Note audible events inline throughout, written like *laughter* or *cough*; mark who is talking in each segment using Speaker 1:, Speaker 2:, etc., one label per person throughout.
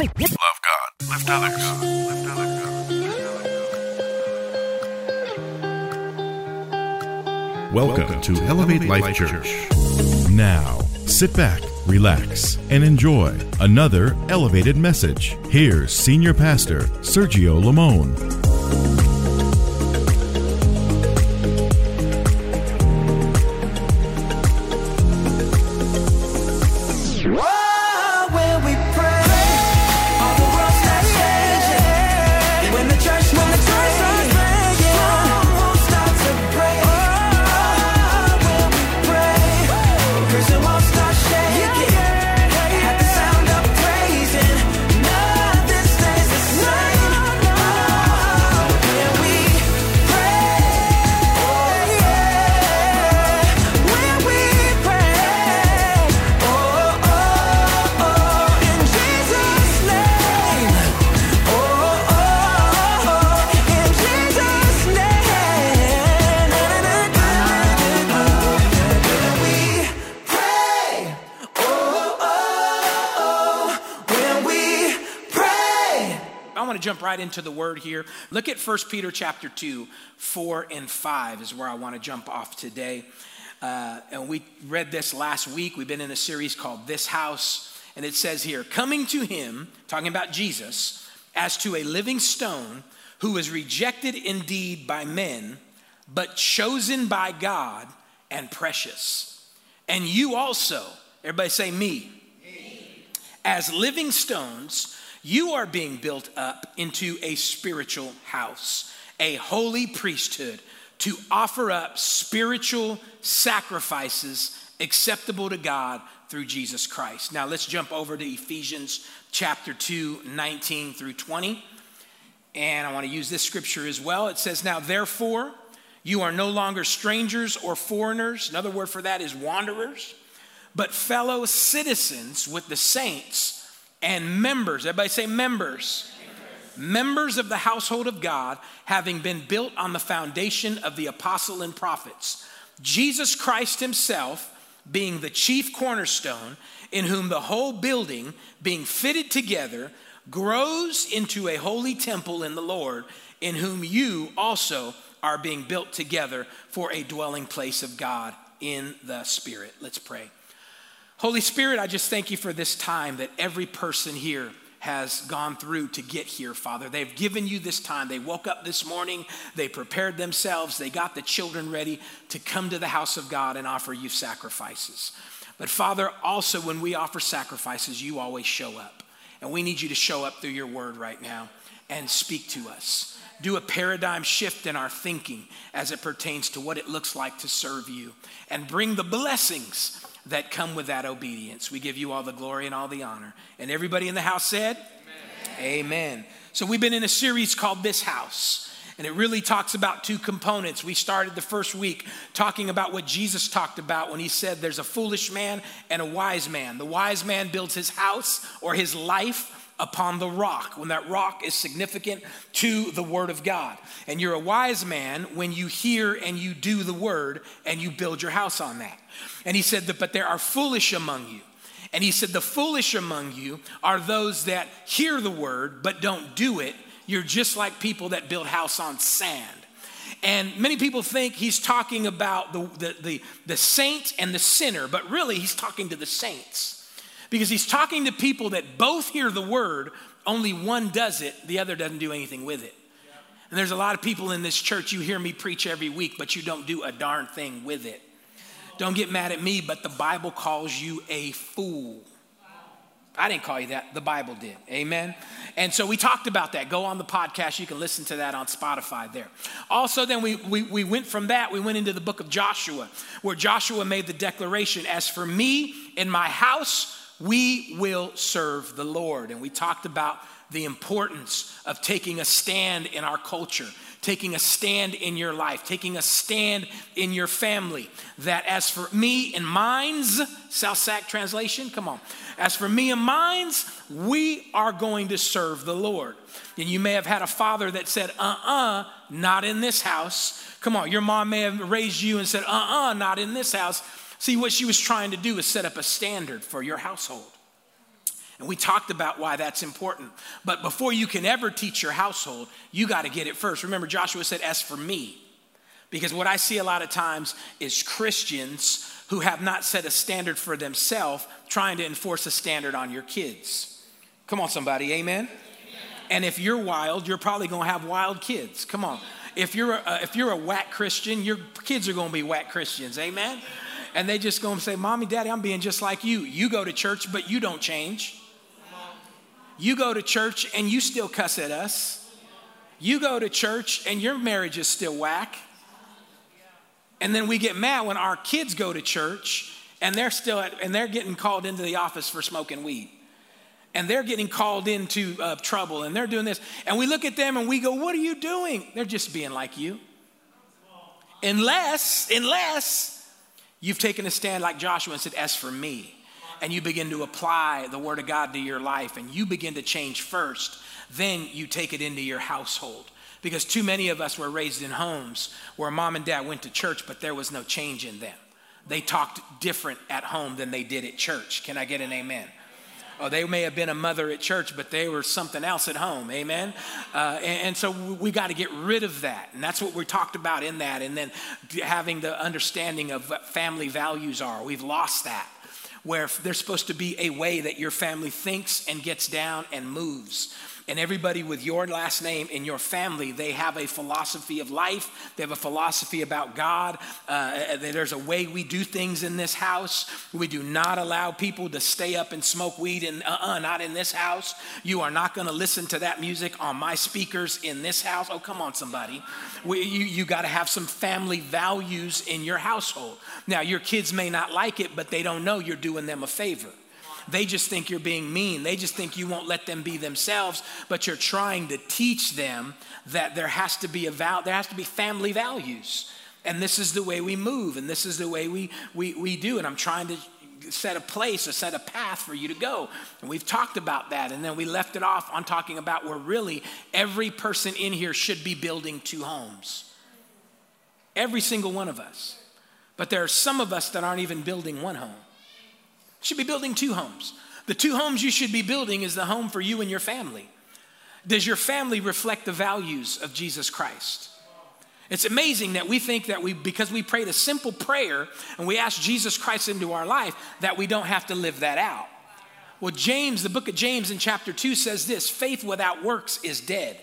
Speaker 1: Love God. Lift others. Lift others.
Speaker 2: Welcome to Elevate Life Church. Now, sit back, relax, and enjoy another elevated message. Here's Senior Pastor Sergio Lamone.
Speaker 3: Into the word here. Look at 1 Peter chapter 2, 4 and 5 is where I want to jump off today. Uh, and we read this last week. We've been in a series called This House. And it says here, coming to him, talking about Jesus, as to a living stone who was rejected indeed by men, but chosen by God and precious. And you also, everybody say me as living stones, you are being built up into a spiritual house, a holy priesthood to offer up spiritual sacrifices acceptable to God through Jesus Christ. Now let's jump over to Ephesians chapter 2, 19 through 20. And I want to use this scripture as well. It says, Now therefore, you are no longer strangers or foreigners. Another word for that is wanderers, but fellow citizens with the saints and members. Everybody say members. Members of the household of God, having been built on the foundation of the apostle and prophets, Jesus Christ himself being the chief cornerstone, in whom the whole building, being fitted together, grows into a holy temple in the Lord, in whom you also are being built together for a dwelling place of God in the Spirit. Let's pray. Holy Spirit, I just thank you for this time that every person here has gone through to get here, Father. They've given you this time. They woke up this morning, they prepared themselves, they got the children ready to come to the house of God and offer you sacrifices. But Father, also when we offer sacrifices, you always show up. And we need you to show up through your word right now and speak to us. Do a paradigm shift in our thinking as it pertains to what it looks like to serve you and bring the blessings that come with that obedience. We give you all the glory and all the honor. And everybody in the house said, Amen. Amen. So we've been in a series called This House. And it really talks about two components. We started the first week talking about what Jesus talked about when he said there's a foolish man and a wise man. The wise man builds his house or his life upon the rock, when that rock is significant to the Word of God. And you're a wise man when you hear and you do the Word and you build your house on that. And he said that, but there are foolish among you. And he said, the foolish among you are those that hear the Word but don't do it. You're just like people that build house on sand. And many people think he's talking about the, the, the, the saint and the sinner, but really he's talking to the saints because he's talking to people that both hear the word, only one does it, the other doesn't do anything with it. And there's a lot of people in this church, you hear me preach every week, but you don't do a darn thing with it. Don't get mad at me, but the Bible calls you a fool. I didn't call you that, the Bible did. Amen. And so we talked about that. Go on the podcast, you can listen to that on Spotify there. Also, then we, we, we went from that, we went into the book of Joshua, where Joshua made the declaration As for me and my house, we will serve the Lord. And we talked about the importance of taking a stand in our culture, taking a stand in your life, taking a stand in your family. That as for me and mine's, South Sac translation, come on. As for me and mine's, we are going to serve the Lord. And you may have had a father that said, uh uh not in this house. Come on, your mom may have raised you and said, uh uh not in this house. See, what she was trying to do is set up a standard for your household. And we talked about why that's important. But before you can ever teach your household, you got to get it first. Remember, Joshua said, As for me, because what I see a lot of times is Christians who have not set a standard for themselves trying to enforce a standard on your kids. Come on, somebody, amen? And if you're wild, you're probably gonna have wild kids. Come on. If you're a, if you're a whack Christian, your kids are gonna be whack Christians, amen? And they just gonna say, Mommy, Daddy, I'm being just like you. You go to church, but you don't change. You go to church and you still cuss at us. You go to church and your marriage is still whack. And then we get mad when our kids go to church and they're still at, and they're getting called into the office for smoking weed. And they're getting called into uh, trouble and they're doing this. And we look at them and we go, What are you doing? They're just being like you. Unless, unless you've taken a stand like Joshua and said, As for me, and you begin to apply the word of God to your life and you begin to change first, then you take it into your household. Because too many of us were raised in homes where mom and dad went to church, but there was no change in them. They talked different at home than they did at church. Can I get an amen? Oh, they may have been a mother at church, but they were something else at home. Amen. Uh, and, and, so we got to get rid of that, and that's what we talked about in that. And then having the understanding of what family values are. We've lost that, where there's supposed to be a way that your family thinks and gets down and moves and everybody with your last name in your family, they have a philosophy of life. They have a philosophy about God. Uh, there's a way we do things in this house. We do not allow people to stay up and smoke weed, and uh uh not in this house. You are not going to listen to that music on my speakers in this house. Oh, come on, somebody. We, you you got to have some family values in your household. Now, your kids may not like it, but they don't know you're doing them a favor. They just think you're being mean. They just think you won't let them be themselves, but you're trying to teach them that there has to be a val- there has to be family values. And this is the way we move, and this is the way we, we, we do. And I'm trying to set a place or set a path for you to go. And we've talked about that. And then we left it off on talking about where really every person in here should be building two homes. Every single one of us. But there are some of us that aren't even building one home should be building two homes. The two homes you should be building is the home for you and your family. Does your family reflect the values of Jesus Christ? It's amazing that we think that we, because we prayed a simple prayer and we asked Jesus Christ into our life, that we don't have to live that out. Well, James, the book of James in chapter 2 says this faith without works is dead,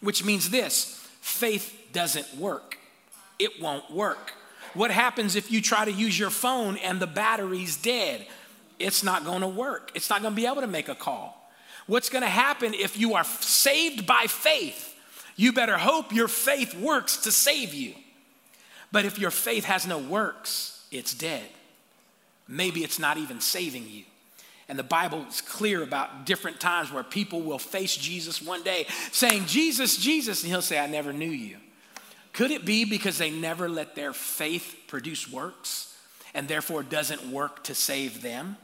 Speaker 3: which means this faith doesn't work. It won't work. What happens if you try to use your phone and the battery's dead? It's not going to work. It's not going to be able to make a call. What's going to happen if you are saved by faith? You better hope your faith works to save you. But if your faith has no works, it's dead. Maybe it's not even saving you. And the Bible is clear about different times where people will face Jesus one day saying, Jesus, Jesus, and he'll say, I never knew you. Could it be because they never let their faith produce works and therefore doesn't work to save them?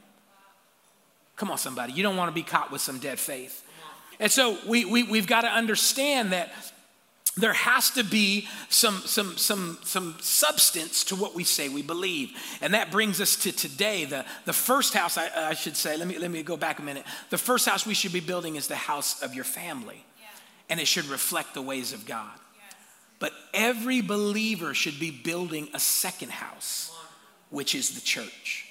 Speaker 3: Come on, somebody. You don't want to be caught with some dead faith. And so we, we, we've got to understand that there has to be some, some, some, some substance to what we say we believe. And that brings us to today. The, the first house, I, I should say, let me, let me go back a minute. The first house we should be building is the house of your family, and it should reflect the ways of God. But every believer should be building a second house, which is the church.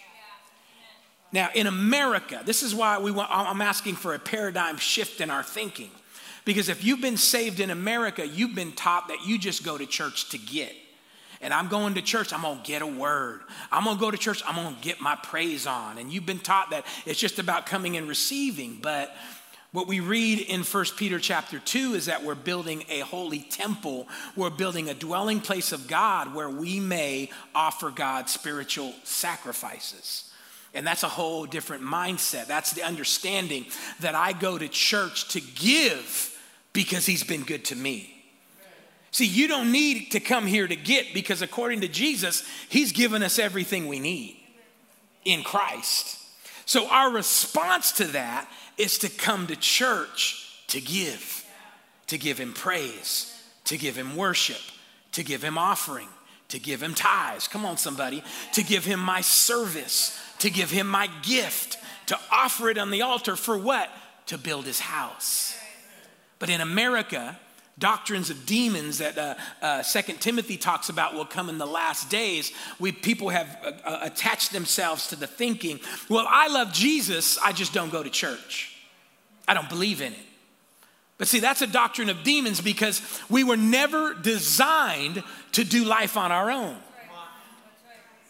Speaker 3: Now, in America, this is why we want, I'm asking for a paradigm shift in our thinking. Because if you've been saved in America, you've been taught that you just go to church to get. And I'm going to church, I'm gonna get a word. I'm gonna go to church, I'm gonna get my praise on. And you've been taught that it's just about coming and receiving. But what we read in 1 Peter chapter 2 is that we're building a holy temple. We're building a dwelling place of God where we may offer God spiritual sacrifices. And that's a whole different mindset. That's the understanding that I go to church to give because he's been good to me. See, you don't need to come here to get because according to Jesus, he's given us everything we need in Christ. So our response to that is to come to church to give, to give him praise, to give him worship, to give him offering, to give him tithes. Come on, somebody. To give him my service, to give him my gift, to offer it on the altar for what? To build his house. But in America, doctrines of demons that uh, uh, Second Timothy talks about will come in the last days. We people have uh, uh, attached themselves to the thinking, well, I love Jesus, I just don't go to church. I don't believe in it. But see, that's a doctrine of demons because we were never designed to do life on our own.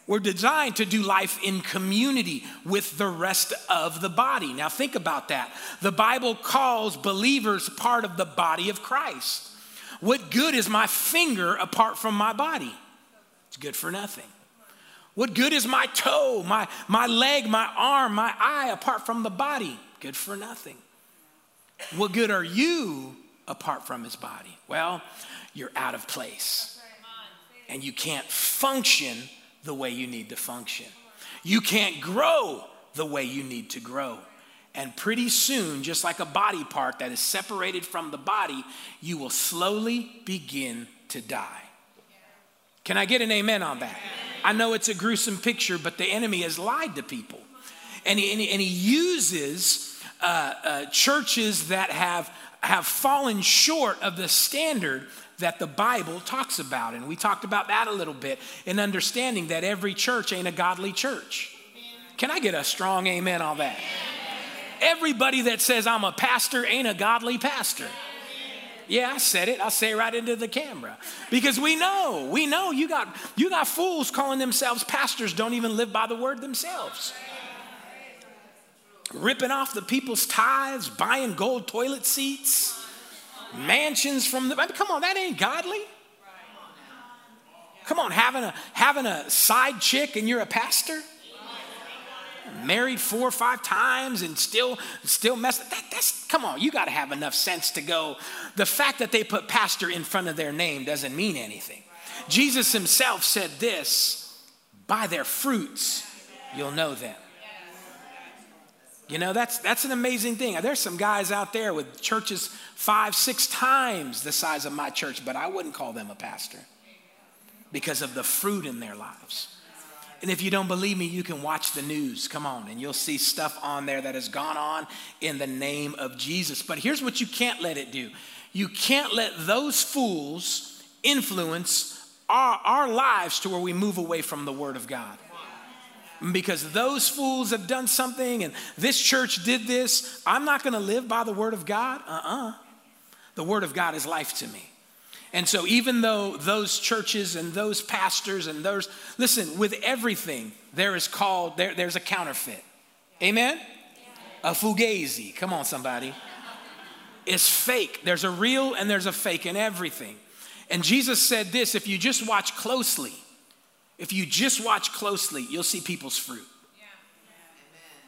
Speaker 3: We're designed to do life in community with the rest of the body. Now, think about that. The Bible calls believers part of the body of Christ. What good is my finger apart from my body? It's good for nothing. What good is my toe, my, my leg, my arm, my eye apart from the body? Good for nothing. What good are you apart from his body? Well, you're out of place. And you can't function the way you need to function. You can't grow the way you need to grow. And pretty soon, just like a body part that is separated from the body, you will slowly begin to die. Can I get an amen on that? I know it's a gruesome picture, but the enemy has lied to people. And he, and he, and he uses uh, uh, churches that have, have fallen short of the standard that the Bible talks about. And we talked about that a little bit in understanding that every church ain't a godly church. Can I get a strong amen on that? Everybody that says I'm a pastor ain't a godly pastor. Yeah, I said it. I'll say it right into the camera. Because we know, we know you got you got fools calling themselves pastors don't even live by the word themselves. Ripping off the people's tithes, buying gold toilet seats mansions from the. I mean, come on, that ain't godly. Come on, having a having a side chick and you're a pastor. Married four or five times and still still mess. That, that's come on. You got to have enough sense to go. The fact that they put pastor in front of their name doesn't mean anything. Jesus Himself said this: "By their fruits, you'll know them." You know, that's, that's an amazing thing. There's some guys out there with churches five, six times the size of my church, but I wouldn't call them a pastor because of the fruit in their lives. And if you don't believe me, you can watch the news. Come on, and you'll see stuff on there that has gone on in the name of Jesus. But here's what you can't let it do you can't let those fools influence our, our lives to where we move away from the Word of God because those fools have done something and this church did this. I'm not going to live by the word of God. Uh uh-uh. uh The word of God is life to me. And so, even though those churches and those pastors and those, listen, with everything, there is called, there, there's a counterfeit. Amen? A fugazi. Come on, somebody. It's fake. There's a real and there's a fake in everything. And Jesus said this if you just watch closely, if you just watch closely, you'll see people's fruit.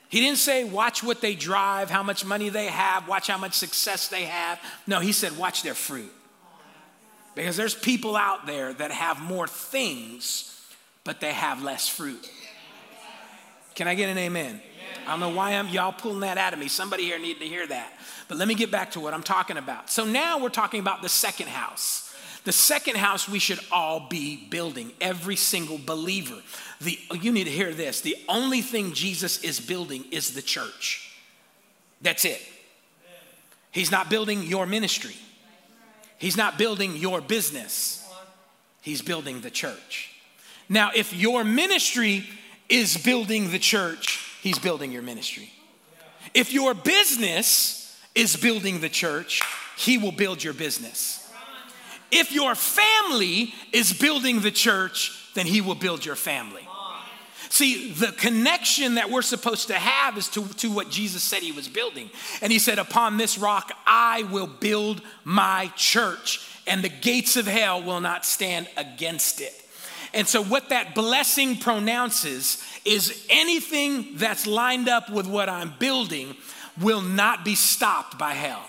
Speaker 3: He didn't say, watch what they drive, how much money they have, watch how much success they have. No, he said, watch their fruit. Because there's people out there that have more things, but they have less fruit. Can I get an amen? I don't know why I'm y'all pulling that out of me. Somebody here needed to hear that. But let me get back to what I'm talking about. So now we're talking about the second house. The second house we should all be building, every single believer. The, you need to hear this. The only thing Jesus is building is the church. That's it. He's not building your ministry, He's not building your business. He's building the church. Now, if your ministry is building the church, He's building your ministry. If your business is building the church, He will build your business. If your family is building the church, then he will build your family. See, the connection that we're supposed to have is to, to what Jesus said he was building. And he said, Upon this rock I will build my church, and the gates of hell will not stand against it. And so, what that blessing pronounces is anything that's lined up with what I'm building will not be stopped by hell.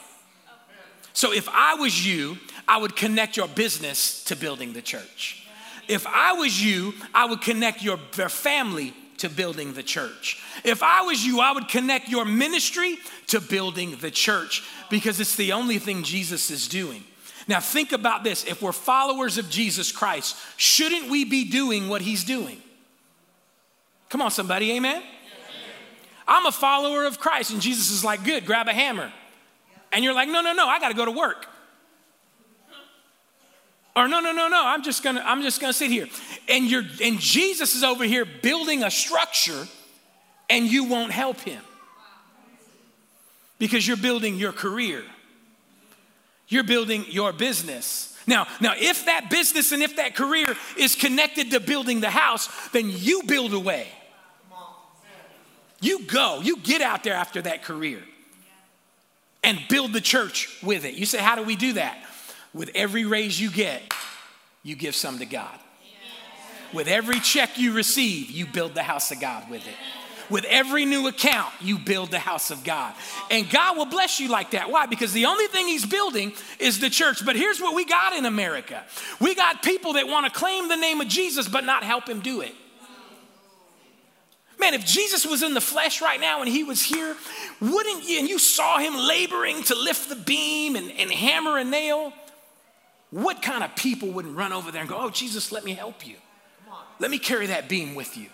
Speaker 3: So, if I was you, I would connect your business to building the church. If I was you, I would connect your, your family to building the church. If I was you, I would connect your ministry to building the church because it's the only thing Jesus is doing. Now, think about this. If we're followers of Jesus Christ, shouldn't we be doing what he's doing? Come on, somebody, amen? I'm a follower of Christ. And Jesus is like, Good, grab a hammer. And you're like, No, no, no, I got to go to work. Or no, no, no, no, I'm just gonna, I'm just gonna sit here. And you're and Jesus is over here building a structure and you won't help him. Because you're building your career. You're building your business. Now, now if that business and if that career is connected to building the house, then you build a way. You go, you get out there after that career and build the church with it. You say, How do we do that? With every raise you get, you give some to God. With every check you receive, you build the house of God with it. With every new account, you build the house of God. And God will bless you like that. Why? Because the only thing He's building is the church. But here's what we got in America we got people that want to claim the name of Jesus, but not help Him do it. Man, if Jesus was in the flesh right now and he was here, wouldn't you, and you saw him laboring to lift the beam and, and hammer a nail, what kind of people wouldn't run over there and go, Oh, Jesus, let me help you? Let me carry that beam with you.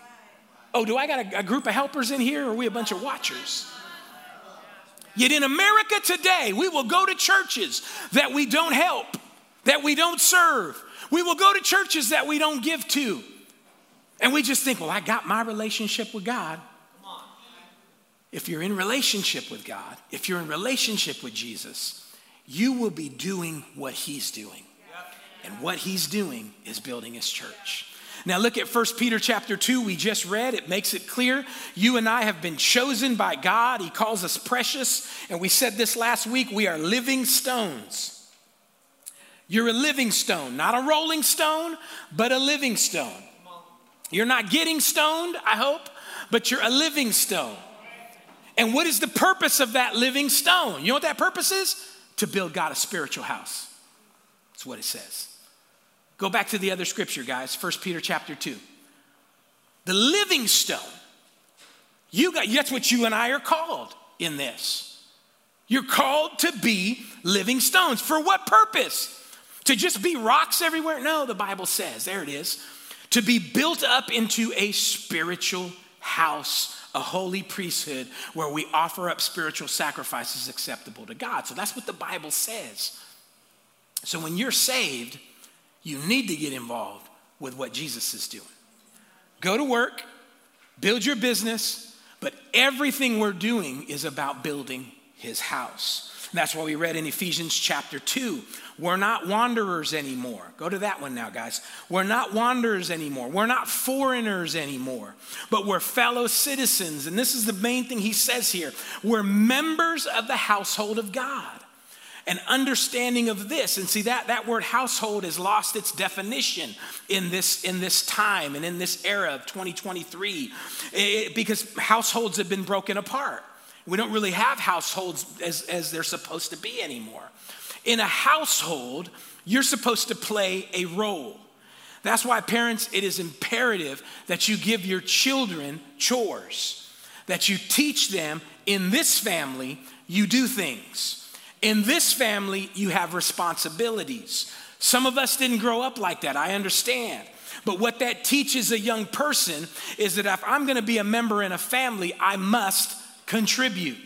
Speaker 3: Oh, do I got a, a group of helpers in here or we a bunch of watchers? Yet in America today, we will go to churches that we don't help, that we don't serve. We will go to churches that we don't give to. And we just think, well, I got my relationship with God. If you're in relationship with God, if you're in relationship with Jesus, you will be doing what he's doing. And what he's doing is building his church. Now look at 1 Peter chapter 2 we just read. It makes it clear. You and I have been chosen by God. He calls us precious. And we said this last week. We are living stones. You're a living stone not a rolling stone but a living stone You're not getting stoned I hope but you're a living stone and what is the purpose of that living stone? You know what that purpose is? To build God a spiritual house. That's what it says. Go back to the other scripture, guys, 1 Peter chapter 2. The living stone. You got that's what you and I are called in this. You're called to be living stones. For what purpose? To just be rocks everywhere? No, the Bible says, there it is. To be built up into a spiritual house, a holy priesthood where we offer up spiritual sacrifices acceptable to God. So that's what the Bible says. So when you're saved, you need to get involved with what Jesus is doing. Go to work, build your business, but everything we're doing is about building his house. That's why we read in Ephesians chapter 2. We're not wanderers anymore. Go to that one now, guys. We're not wanderers anymore. We're not foreigners anymore, but we're fellow citizens. And this is the main thing he says here we're members of the household of God an understanding of this and see that that word household has lost its definition in this in this time and in this era of 2023 it, eh, because households have been broken apart we don't really have households as, as they're supposed to be anymore in a household you're supposed to play a role that's why parents it is imperative that you give your children chores that you teach them in this family you do things in this family, you have responsibilities. Some of us didn't grow up like that, I understand. But what that teaches a young person is that if I'm gonna be a member in a family, I must contribute.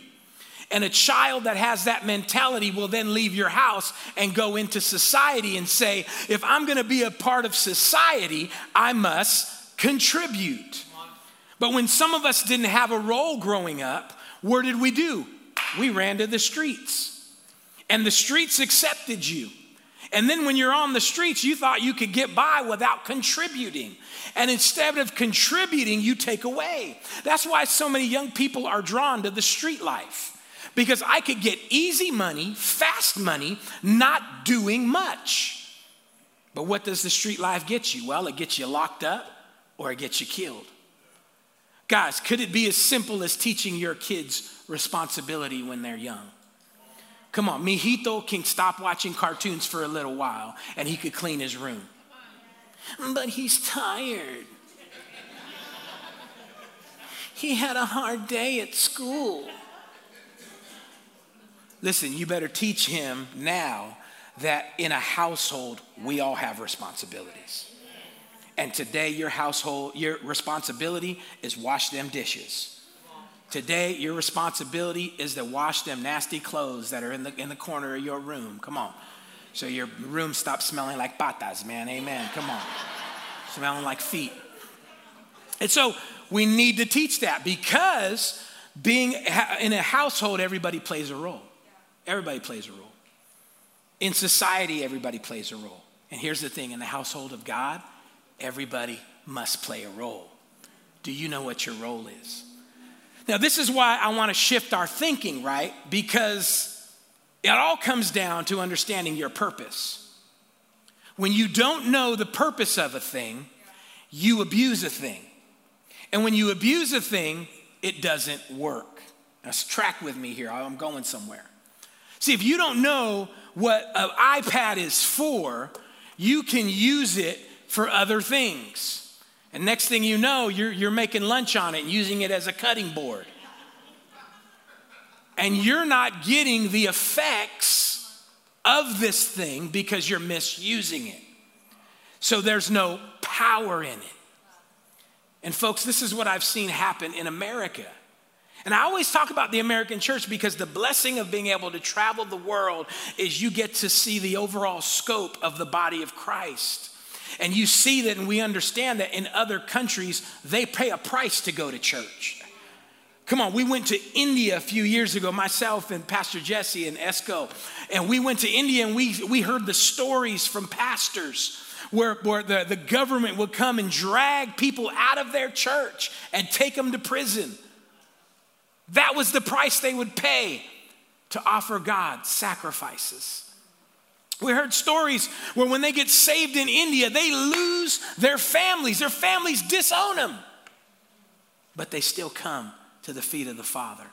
Speaker 3: And a child that has that mentality will then leave your house and go into society and say, if I'm gonna be a part of society, I must contribute. But when some of us didn't have a role growing up, what did we do? We ran to the streets and the streets accepted you. And then when you're on the streets, you thought you could get by without contributing. And instead of contributing, you take away. That's why so many young people are drawn to the street life. Because I could get easy money, fast money, not doing much. But what does the street life get you? Well, it gets you locked up or it gets you killed. Guys, could it be as simple as teaching your kids responsibility when they're young? Come on, Mijito can stop watching cartoons for a little while and he could clean his room. But he's tired. He had a hard day at school. Listen, you better teach him now that in a household, we all have responsibilities. And today, your household, your responsibility is wash them dishes. Today, your responsibility is to wash them nasty clothes that are in the, in the corner of your room. Come on. So your room stops smelling like patas, man. Amen. Come on. smelling like feet. And so we need to teach that because being in a household, everybody plays a role. Everybody plays a role. In society, everybody plays a role. And here's the thing in the household of God, everybody must play a role. Do you know what your role is? Now, this is why I want to shift our thinking, right? Because it all comes down to understanding your purpose. When you don't know the purpose of a thing, you abuse a thing. And when you abuse a thing, it doesn't work. Now, track with me here. I'm going somewhere. See, if you don't know what an iPad is for, you can use it for other things. And next thing you know, you're, you're making lunch on it and using it as a cutting board. And you're not getting the effects of this thing because you're misusing it. So there's no power in it. And folks, this is what I've seen happen in America. And I always talk about the American church because the blessing of being able to travel the world is you get to see the overall scope of the body of Christ. And you see that, and we understand that in other countries, they pay a price to go to church. Come on, we went to India a few years ago, myself and Pastor Jesse and Esco. And we went to India and we, we heard the stories from pastors where, where the, the government would come and drag people out of their church and take them to prison. That was the price they would pay to offer God sacrifices. We heard stories where when they get saved in India, they lose their families. Their families disown them, but they still come to the feet of the Father.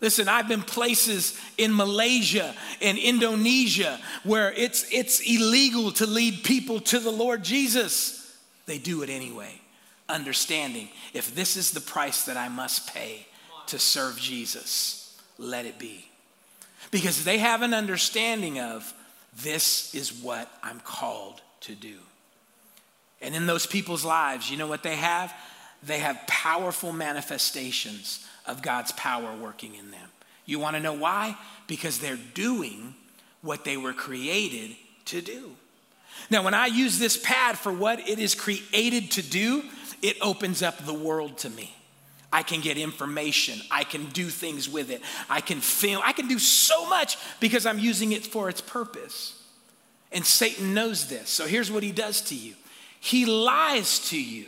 Speaker 3: Listen, I've been places in Malaysia and Indonesia where it's, it's illegal to lead people to the Lord Jesus. They do it anyway, understanding if this is the price that I must pay to serve Jesus, let it be. Because they have an understanding of this is what I'm called to do. And in those people's lives, you know what they have? They have powerful manifestations of God's power working in them. You want to know why? Because they're doing what they were created to do. Now, when I use this pad for what it is created to do, it opens up the world to me. I can get information. I can do things with it. I can film. I can do so much because I'm using it for its purpose. And Satan knows this. So here's what he does to you he lies to you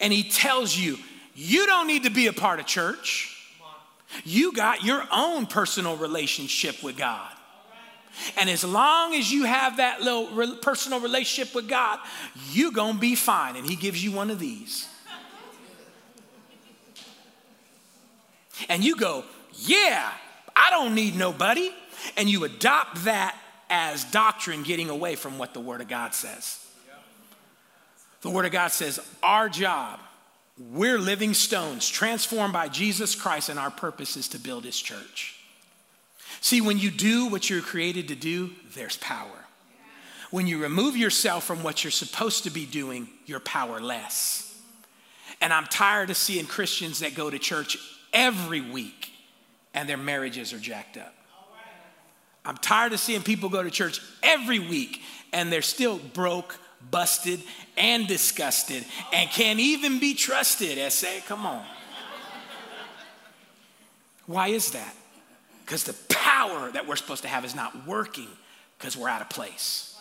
Speaker 3: and he tells you, you don't need to be a part of church. You got your own personal relationship with God. And as long as you have that little personal relationship with God, you're going to be fine. And he gives you one of these. And you go, Yeah, I don't need nobody. And you adopt that as doctrine, getting away from what the Word of God says. The Word of God says, Our job, we're living stones transformed by Jesus Christ, and our purpose is to build His church. See, when you do what you're created to do, there's power. When you remove yourself from what you're supposed to be doing, you're powerless. And I'm tired of seeing Christians that go to church every week and their marriages are jacked up. I'm tired of seeing people go to church every week and they're still broke, busted, and disgusted and can't even be trusted. I say, come on. Why is that? Because the power that we're supposed to have is not working because we're out of place.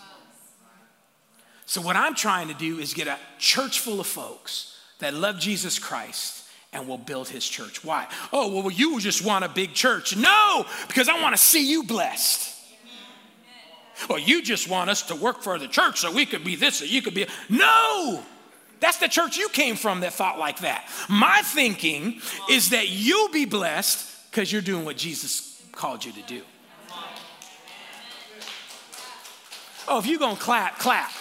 Speaker 3: So, what I'm trying to do is get a church full of folks that love Jesus Christ and will build his church. Why? Oh, well, you just want a big church. No, because I want to see you blessed. Well, you just want us to work for the church so we could be this, so you could be. No, that's the church you came from that thought like that. My thinking is that you'll be blessed because you're doing what Jesus called you to do. Oh, if you're going to clap, clap.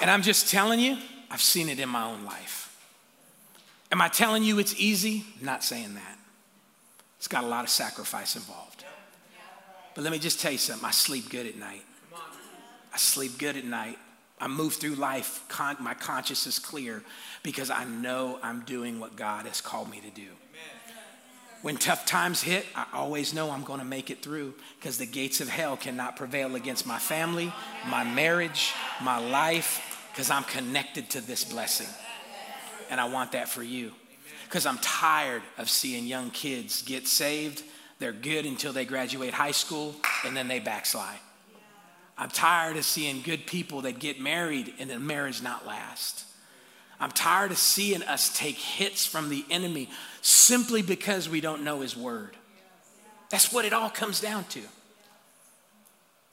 Speaker 3: And I'm just telling you, I've seen it in my own life. Am I telling you it's easy? I'm not saying that. It's got a lot of sacrifice involved. But let me just tell you something I sleep good at night. I sleep good at night I move through life, con- my conscience is clear because I know I'm doing what God has called me to do. When tough times hit, I always know I'm going to make it through because the gates of hell cannot prevail against my family, my marriage, my life, because I'm connected to this blessing. And I want that for you because I'm tired of seeing young kids get saved. They're good until they graduate high school and then they backslide. I'm tired of seeing good people that get married and the marriage not last. I'm tired of seeing us take hits from the enemy simply because we don't know his word. That's what it all comes down to.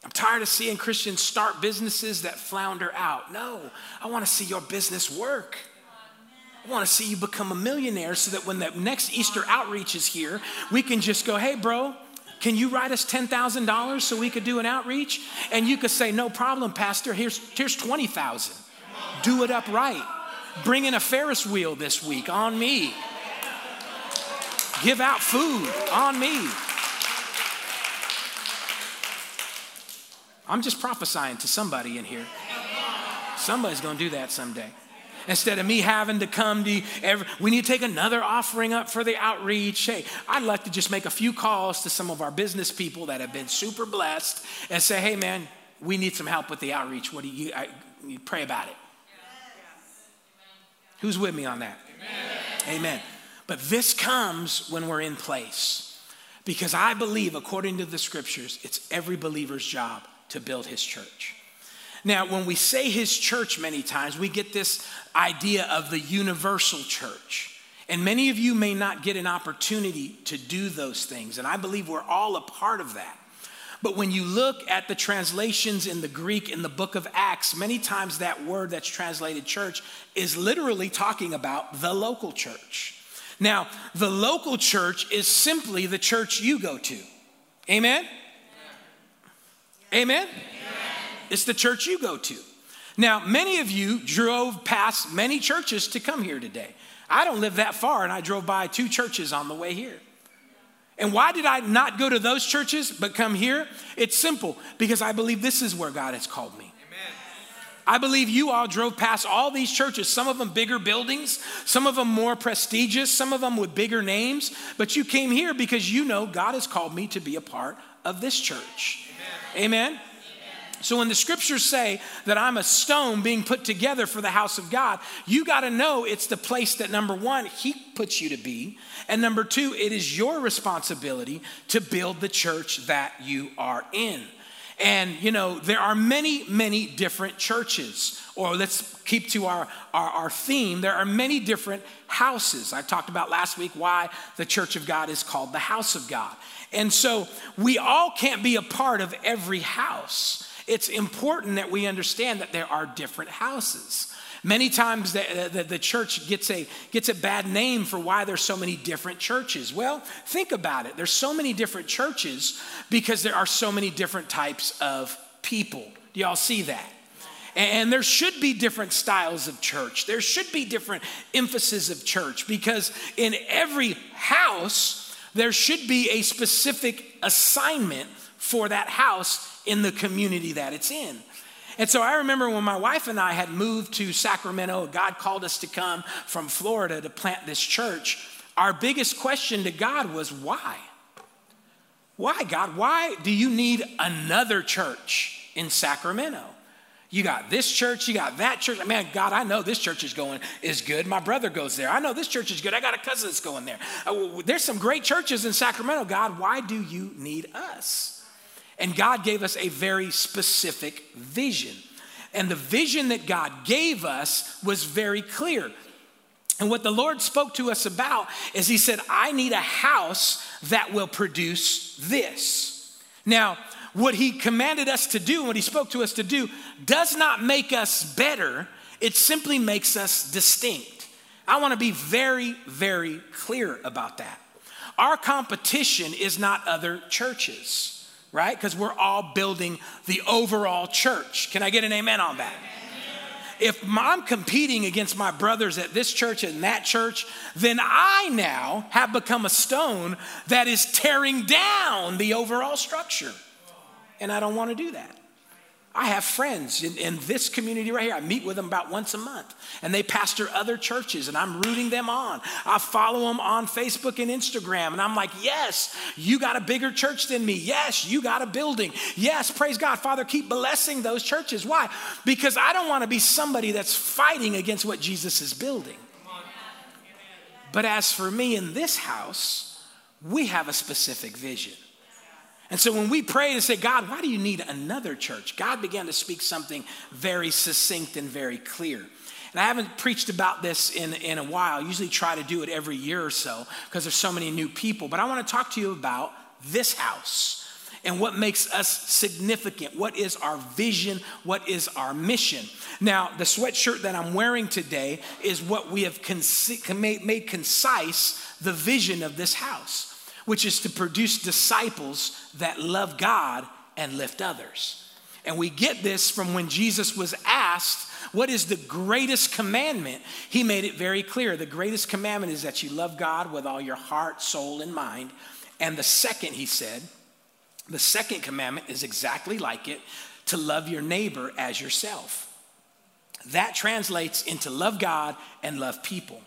Speaker 3: I'm tired of seeing Christians start businesses that flounder out. No, I want to see your business work. I want to see you become a millionaire so that when the next Easter outreach is here, we can just go, hey, bro, can you write us $10,000 so we could do an outreach? And you could say, no problem, Pastor, here's, here's 20,000. Do it up right. Bring in a Ferris wheel this week on me. Give out food on me. I'm just prophesying to somebody in here. Somebody's going to do that someday. Instead of me having to come to every, we need to take another offering up for the outreach. Hey, I'd like to just make a few calls to some of our business people that have been super blessed and say, hey, man, we need some help with the outreach. What do you, I, you pray about it? Who's with me on that? Amen. Amen. But this comes when we're in place. Because I believe, according to the scriptures, it's every believer's job to build his church. Now, when we say his church many times, we get this idea of the universal church. And many of you may not get an opportunity to do those things. And I believe we're all a part of that. But when you look at the translations in the Greek in the book of Acts, many times that word that's translated church is literally talking about the local church. Now, the local church is simply the church you go to. Amen? Amen? It's the church you go to. Now, many of you drove past many churches to come here today. I don't live that far, and I drove by two churches on the way here. And why did I not go to those churches but come here? It's simple because I believe this is where God has called me. I believe you all drove past all these churches, some of them bigger buildings, some of them more prestigious, some of them with bigger names, but you came here because you know God has called me to be a part of this church. Amen. So when the scriptures say that I'm a stone being put together for the house of God, you got to know it's the place that number one, He puts you to be. And number two, it is your responsibility to build the church that you are in. And, you know, there are many, many different churches. Or let's keep to our, our, our, theme. There are many different houses. I talked about last week why the church of God is called the house of God. And so we all can't be a part of every house. It's important that we understand that there are different houses. Many times the, the, the, church gets a, gets a bad name for why there's so many different churches. Well, think about it. There's so many different churches because there are so many different types of people. Do y'all see that? And there should be different styles of church. There should be different emphasis of church because in every house, there should be a specific assignment for that house in the community that it's in. And so I remember when my wife and I had moved to Sacramento, God called us to come from Florida to plant this church. Our biggest question to God was, why? Why, God? Why do you need another church in Sacramento? You got this church, you got that church. Man, God, I know this church is going is good. My brother goes there. I know this church is good. I got a cousin that's going there. Uh, there's some great churches in Sacramento. God, why do you need us? And God gave us a very specific vision. And the vision that God gave us was very clear. And what the Lord spoke to us about is He said, I need a house that will produce this. Now, what He commanded us to do what He spoke to us to do does not make us better, it simply makes us distinct. I want to be very, very clear about that. Our competition is not other churches right? Because we're all building the overall church. Can I get an amen on that? If I'm competing against my brothers at this church and that church, then I now have become a stone that is tearing down the overall structure. And I don't want to do that. I have friends in, in this community right here. I meet with them about once a month, and they pastor other churches, and I'm rooting them on. I follow them on Facebook and Instagram, and I'm like, yes, you got a bigger church than me. Yes, you got a building. Yes, praise God. Father, keep blessing those churches. Why? Because I don't want to be somebody that's fighting against what Jesus is building. But as for me in this house, we have a specific vision. And so when we prayed and say, God, why do you need another church? God began to speak something very succinct and very clear. And I haven't preached about this in, in a while. I usually try to do it every year or so because there's so many new people. But I want to talk to you about this house and what makes us significant. What is our vision? What is our mission? Now, the sweatshirt that I'm wearing today is what we have conce- made concise the vision of this house which is to produce disciples that love God and lift others. And we get this from when Jesus was asked, What is the greatest commandment? He made it very clear. The greatest commandment is that you love God with all your heart, soul, and mind. And the second, he said, the second commandment is exactly like it to love your neighbor as yourself. That translates into love God and love people.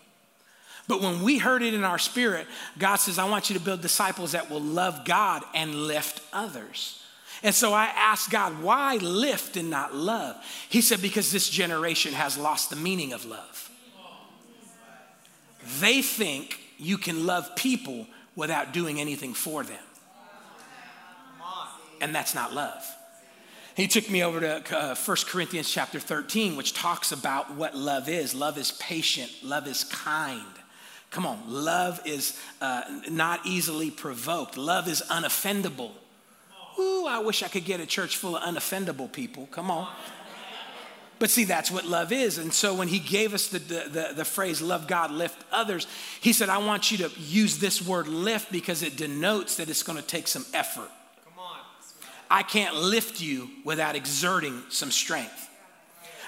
Speaker 3: But when we heard it in our spirit, God says, I want you to build disciples that will love God and lift others. And so I asked God, why lift and not love? He said, because this generation has lost the meaning of love. They think you can love people without doing anything for them. And that's not love. He took me over to uh, 1 Corinthians chapter 13, which talks about what love is. Love is patient, love is kind. Come on, love is uh, not easily provoked. Love is unoffendable. Ooh, I wish I could get a church full of unoffendable people. Come on. But see, that's what love is. And so when he gave us the, the, the, the, phrase, love God, lift others, he said, I want you to use this word lift because it denotes that it's going to take some effort. Come on. I can't lift you without exerting some strength.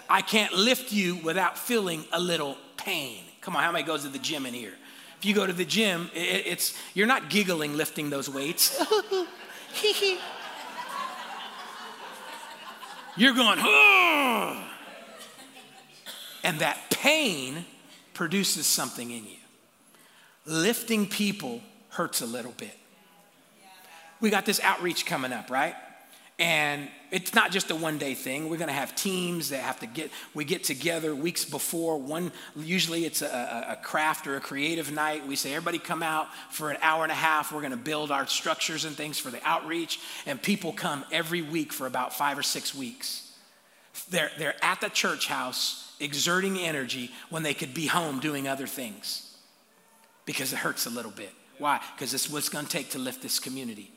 Speaker 3: I can't lift you without feeling a little pain. Come on, how many goes to the gym in here? If you go to the gym, it, it's you're not giggling lifting those weights. *laughs* you're going, and that pain produces something in you. Lifting people hurts a little bit. We got this outreach coming up, right? And it's not just a one day thing. We're going to have teams that have to get, we get together weeks before. One, usually it's a, a, craft or a creative night. We say, everybody come out for an hour and a half. We're going to build our structures and things for the outreach. And people come every week for about five or six weeks. They're, they're at the church house exerting energy when they could be home doing other things because it hurts a little bit. Why? Because it's what's going to take to lift this community.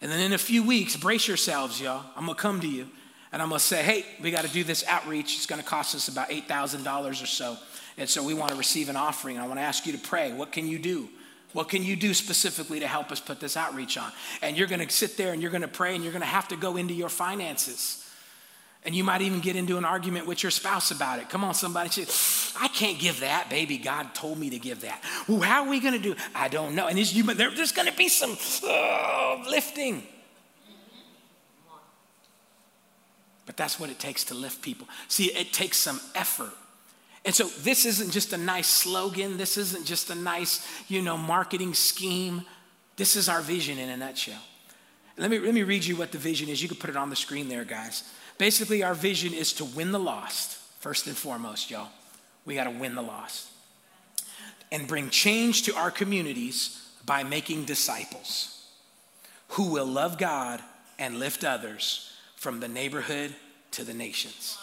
Speaker 3: And then in a few weeks, brace yourselves, y'all. I'm gonna come to you and I'm gonna say, hey, we gotta do this outreach. It's gonna cost us about $8,000 or so. And so we wanna receive an offering. I wanna ask you to pray. What can you do? What can you do specifically to help us put this outreach on? And you're gonna sit there and you're gonna pray and you're gonna have to go into your finances. And you might even get into an argument with your spouse about it. Come on, somebody say, I can't give that, baby. God told me to give that. Well, how are we going to do? I don't know. And you, there's going to be some uh, lifting. But that's what it takes to lift people. See, it takes some effort. And so this isn't just a nice slogan. This isn't just a nice, you know, marketing scheme. This is our vision in a nutshell. Let me, let me read you what the vision is. You can put it on the screen there, guys. Basically, our vision is to win the lost, first and foremost, y'all. We got to win the lost and bring change to our communities by making disciples who will love God and lift others from the neighborhood to the nations.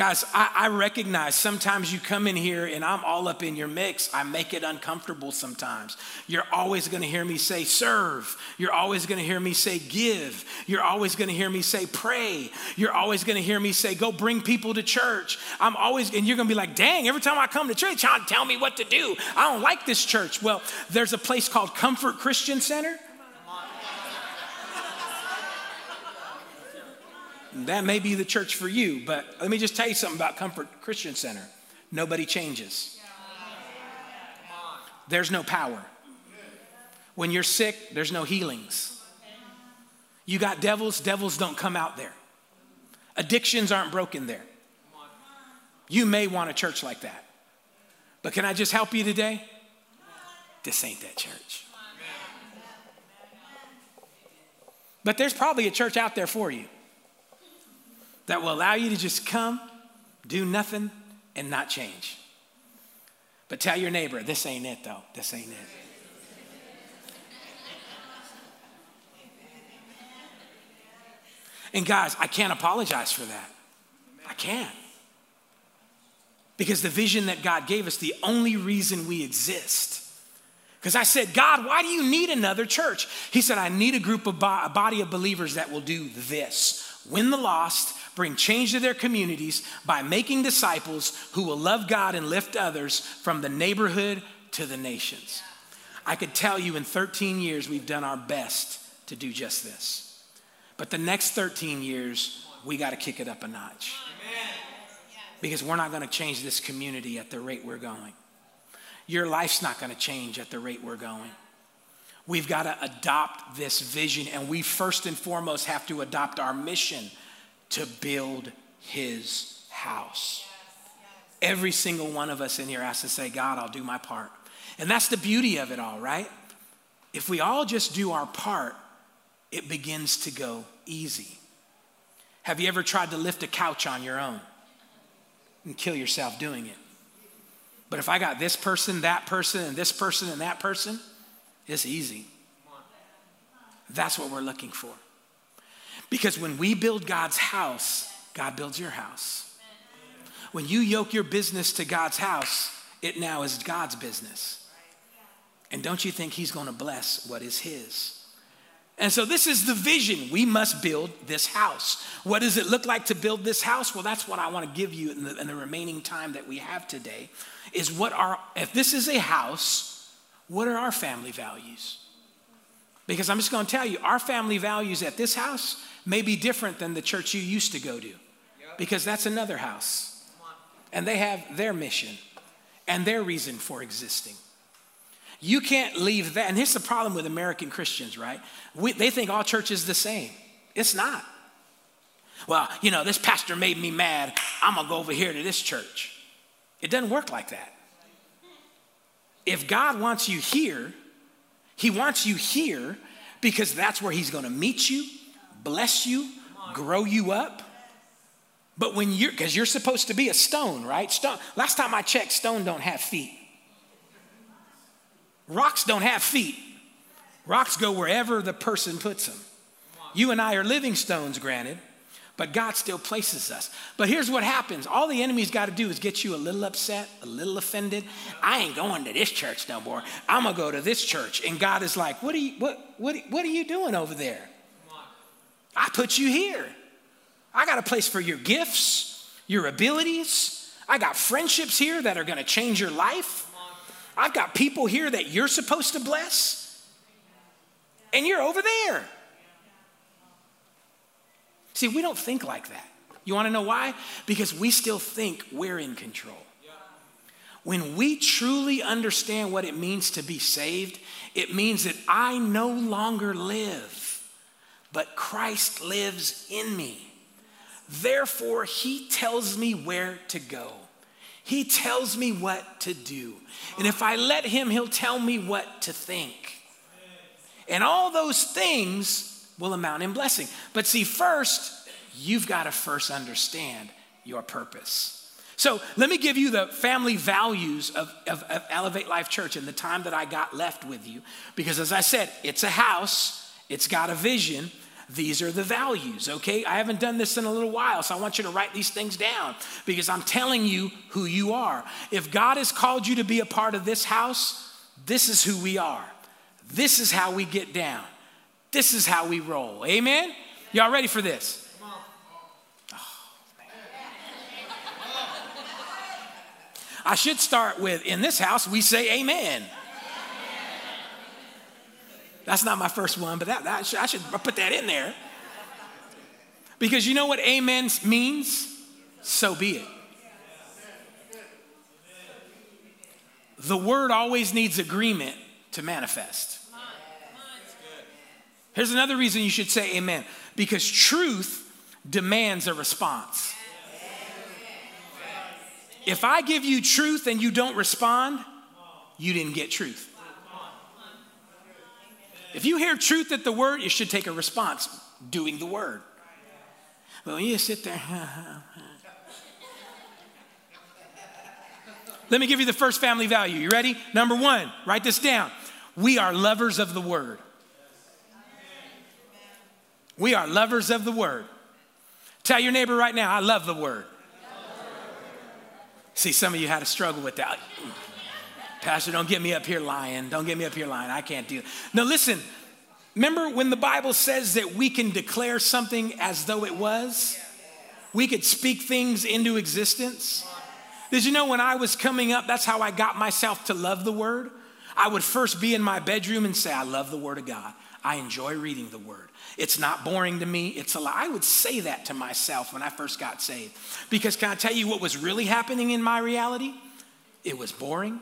Speaker 3: Guys, I, I, recognize sometimes you come in here and I'm all up in your mix. I make it uncomfortable sometimes. You're always going to hear me say serve. You're always going to hear me say give. You're always going to hear me say pray. You're always going to hear me say go bring people to church. I'm always, and you're going to be like, dang, every time I come to church, y'all tell me what to do. I don't like this church. Well, there's a place called Comfort Christian Center. That may be the church for you, but let me just tell you something about Comfort Christian Center. Nobody changes. There's no power. When you're sick, there's no healings. You got devils, devils don't come out there. Addictions aren't broken there. You may want a church like that. But can I just help you today? This ain't that church. But there's probably a church out there for you that will allow you to just come, do nothing, and not change. But tell your neighbor, this ain't it though. This ain't it. And guys, I can't apologize for that. I can't. Because the vision that God gave us, the only reason we exist. Because I said, God, why do you need another church? He said, I need a group of bo- a body of believers that will do this win the lost, bring change to their communities by making disciples who will love God and lift others from the neighborhood to the nations. I could tell you in 13 years, we've done our best to do just this. But the next 13 years, we got to kick it up a notch. Because we're not going to change this community at the rate we're going. Your life's not going to change at the rate we're going. We've got to adopt this vision, and we first and foremost have to adopt our mission to build his house. Every single one of us in here has to say, God, I'll do my part. And that's the beauty of it all, right? If we all just do our part, it begins to go easy. Have you ever tried to lift a couch on your own and kill yourself doing it? But if I got this person, that person, and this person, and that person, it's easy. That's what we're looking for. Because when we build God's house, God builds your house. When you yoke your business to God's house, it now is God's business. And don't you think He's gonna bless what is His? And so, this is the vision. We must build this house. What does it look like to build this house? Well, that's what I want to give you in the, in the remaining time that we have today. Is what are, if this is a house, what are our family values? Because I'm just going to tell you, our family values at this house may be different than the church you used to go to, because that's another house. And they have their mission and their reason for existing. You can't leave that. And here's the problem with American Christians, right? We, they think all church is the same. It's not. Well, you know, this pastor made me mad. I'm going to go over here to this church. It doesn't work like that. If God wants you here, He wants you here because that's where He's going to meet you, bless you, grow you up. But when you're, because you're supposed to be a stone, right? Stone. Last time I checked, stone don't have feet. Rocks don't have feet. Rocks go wherever the person puts them. You and I are living stones, granted, but God still places us. But here's what happens all the enemy's got to do is get you a little upset, a little offended. I ain't going to this church no more. I'm going to go to this church. And God is like, what are, you, what, what, what are you doing over there? I put you here. I got a place for your gifts, your abilities. I got friendships here that are going to change your life. I've got people here that you're supposed to bless, and you're over there. See, we don't think like that. You want to know why? Because we still think we're in control. When we truly understand what it means to be saved, it means that I no longer live, but Christ lives in me. Therefore, He tells me where to go. He tells me what to do. And if I let Him, He'll tell me what to think. And all those things will amount in blessing. But see, first, you've got to first understand your purpose. So let me give you the family values of, of, of, Elevate Life Church in the time that I got left with you. Because as I said, it's a house, it's got a vision. These are the values, okay? I haven't done this in a little while, so I want you to write these things down because I'm telling you who you are. If God has called you to be a part of this house, this is who we are. This is how we get down. This is how we roll. Amen? Y'all ready for this? I should start with in this house, we say amen. That's not my first one, but that, that should, I should put that in there. Because you know what amen means? So be it. The word always needs agreement to manifest. Here's another reason you should say amen because truth demands a response. If I give you truth and you don't respond, you didn't get truth. If you hear truth at the word, you should take a response doing the word. When you sit there, *laughs* let me give you the first family value. You ready? Number one, write this down. We are lovers of the word. We are lovers of the word. Tell your neighbor right now, I love the word. See, some of you had a struggle with that. Pastor, don't get me up here lying. Don't get me up here lying. I can't do it. No, listen. Remember when the Bible says that we can declare something as though it was? We could speak things into existence. Did you know when I was coming up, that's how I got myself to love the Word? I would first be in my bedroom and say, I love the Word of God. I enjoy reading the Word. It's not boring to me. It's a lot. I would say that to myself when I first got saved. Because can I tell you what was really happening in my reality? It was boring.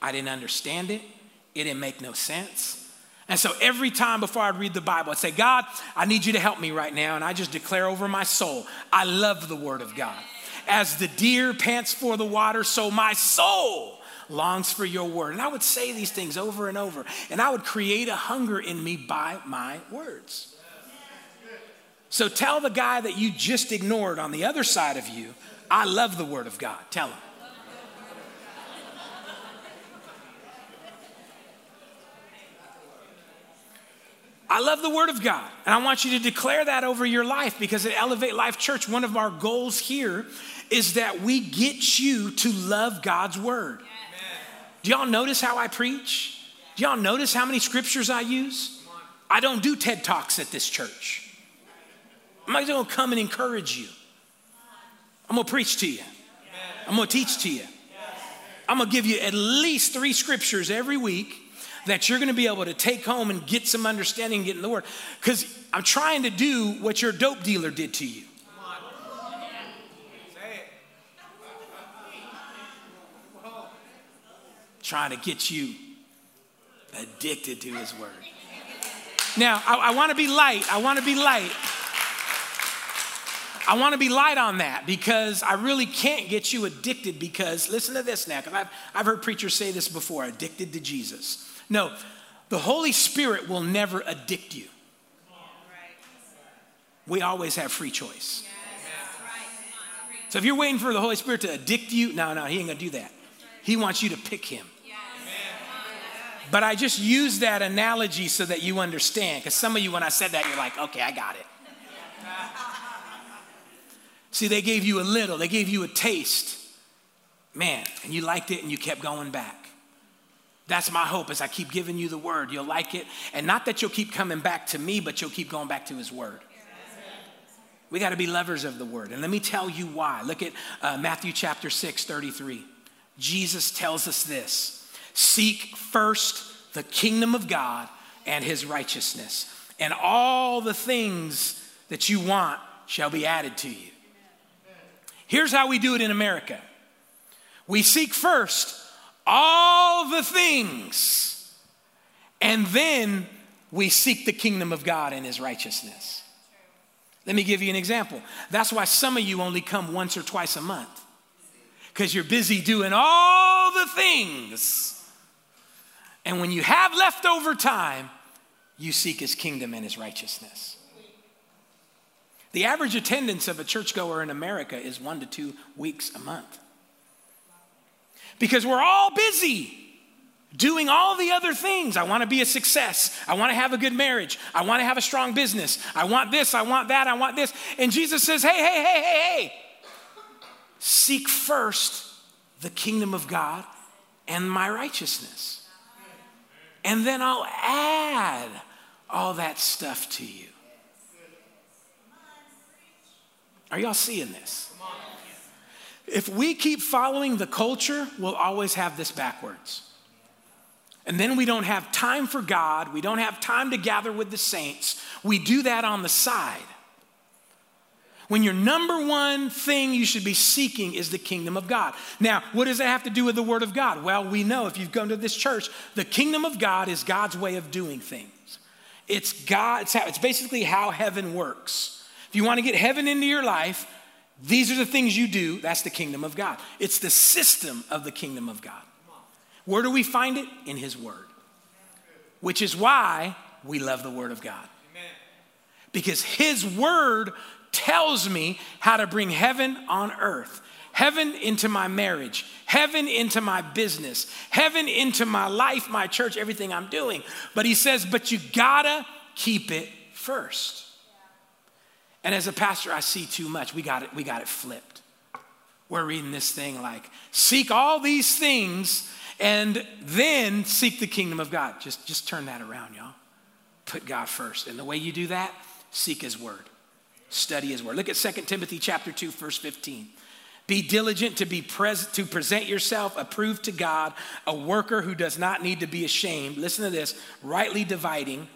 Speaker 3: I didn't understand it. It didn't make no sense. And so every time before I'd read the Bible, I'd say, God, I need you to help me right now. And I just declare over my soul, I love the Word of God. As the deer pants for the water, so my soul longs for your word. And I would say these things over and over, and I would create a hunger in me by my words. So tell the guy that you just ignored on the other side of you, I love the Word of God. Tell him. I love the Word of God. And I want you to declare that over your life because at Elevate Life Church, one of our goals here is that we get you to love God's Word. Do y'all notice how I preach? Do y'all notice how many scriptures I use? I don't do TED Talks at this church. I'm not gonna come and encourage you. I'm gonna preach to you. I'm gonna teach to you. I'm gonna give you at least three scriptures every week that you're gonna be able to take home and get some understanding, get in the word. Because I'm trying to do what your dope dealer did to you. Trying to get you addicted to his word. Now, I, I wanna be light. I wanna be light. I want to be light on that because I really can't get you addicted because, listen to this now, because I've, I've heard preachers say this before addicted to Jesus. No, the Holy Spirit will never addict you. We always have free choice. So if you're waiting for the Holy Spirit to addict you, no, no, he ain't gonna do that. He wants you to pick him. But I just use that analogy so that you understand, because some of you, when I said that, you're like, okay, I got it. See, they gave you a little, they gave you a taste. Man, and you liked it and you kept going back. That's my hope as I keep giving you the word. You'll like it. And not that you'll keep coming back to me, but you'll keep going back to his word. We got to be lovers of the word. And let me tell you why. Look at uh, Matthew chapter 6, 33. Jesus tells us this Seek first the kingdom of God and his righteousness, and all the things that you want shall be added to you. Here's how we do it in America we seek first all the things, and then we seek the kingdom of God and his righteousness. Let me give you an example. That's why some of you only come once or twice a month, because you're busy doing all the things. And when you have leftover time, you seek his kingdom and his righteousness. The average attendance of a churchgoer in America is one to two weeks a month. Because we're all busy doing all the other things. I want to be a success. I want to have a good marriage. I want to have a strong business. I want this. I want that. I want this. And Jesus says, hey, hey, hey, hey, hey. Seek first the kingdom of God and my righteousness. And then I'll add all that stuff to you. Are y'all seeing this? If we keep following the culture, we'll always have this backwards. And then we don't have time for God. We don't have time to gather with the saints. We do that on the side. When your number one thing you should be seeking is the kingdom of God. Now, what does that have to do with the word of God? Well, we know if you've gone to this church, the kingdom of God is God's way of doing things. It's God, it's, how, it's basically how heaven works. If you want to get heaven into your life, these are the things you do. That's the kingdom of God. It's the system of the kingdom of God. Where do we find it? In His Word. Which is why we love the Word of God. Because His Word tells me how to bring heaven on earth, heaven into my marriage, heaven into my business, heaven into my life, my church, everything I'm doing. But He says, but you gotta keep it first. And as a pastor, I see too much. We got it, we got it flipped. We're reading this thing like, seek all these things and then seek the kingdom of God. Just, just turn that around, y'all. Put God first. And the way you do that, seek his word. Study his word. Look at 2 Timothy chapter 2, verse 15. Be diligent to be present to present yourself approved to God, a worker who does not need to be ashamed. Listen to this, rightly dividing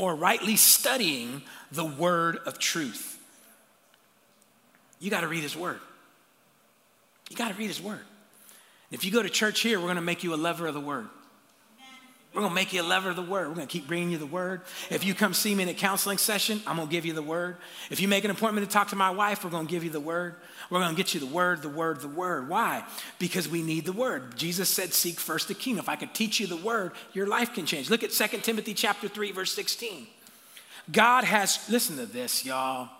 Speaker 3: or rightly studying the word of truth. You got to read his word. You got to read his word. If you go to church here, we're going to make you a lover of the word. We're going to make you a lover of the word. We're going to keep bringing you the word. If you come see me in a counseling session, I'm going to give you the word. If you make an appointment to talk to my wife, we're going to give you the word. We're going to get you the word, the word, the word. Why? Because we need the word. Jesus said, seek first the kingdom. If I could teach you the word, your life can change. Look at 2 Timothy chapter 3, verse 16. God has, listen to this, y'all.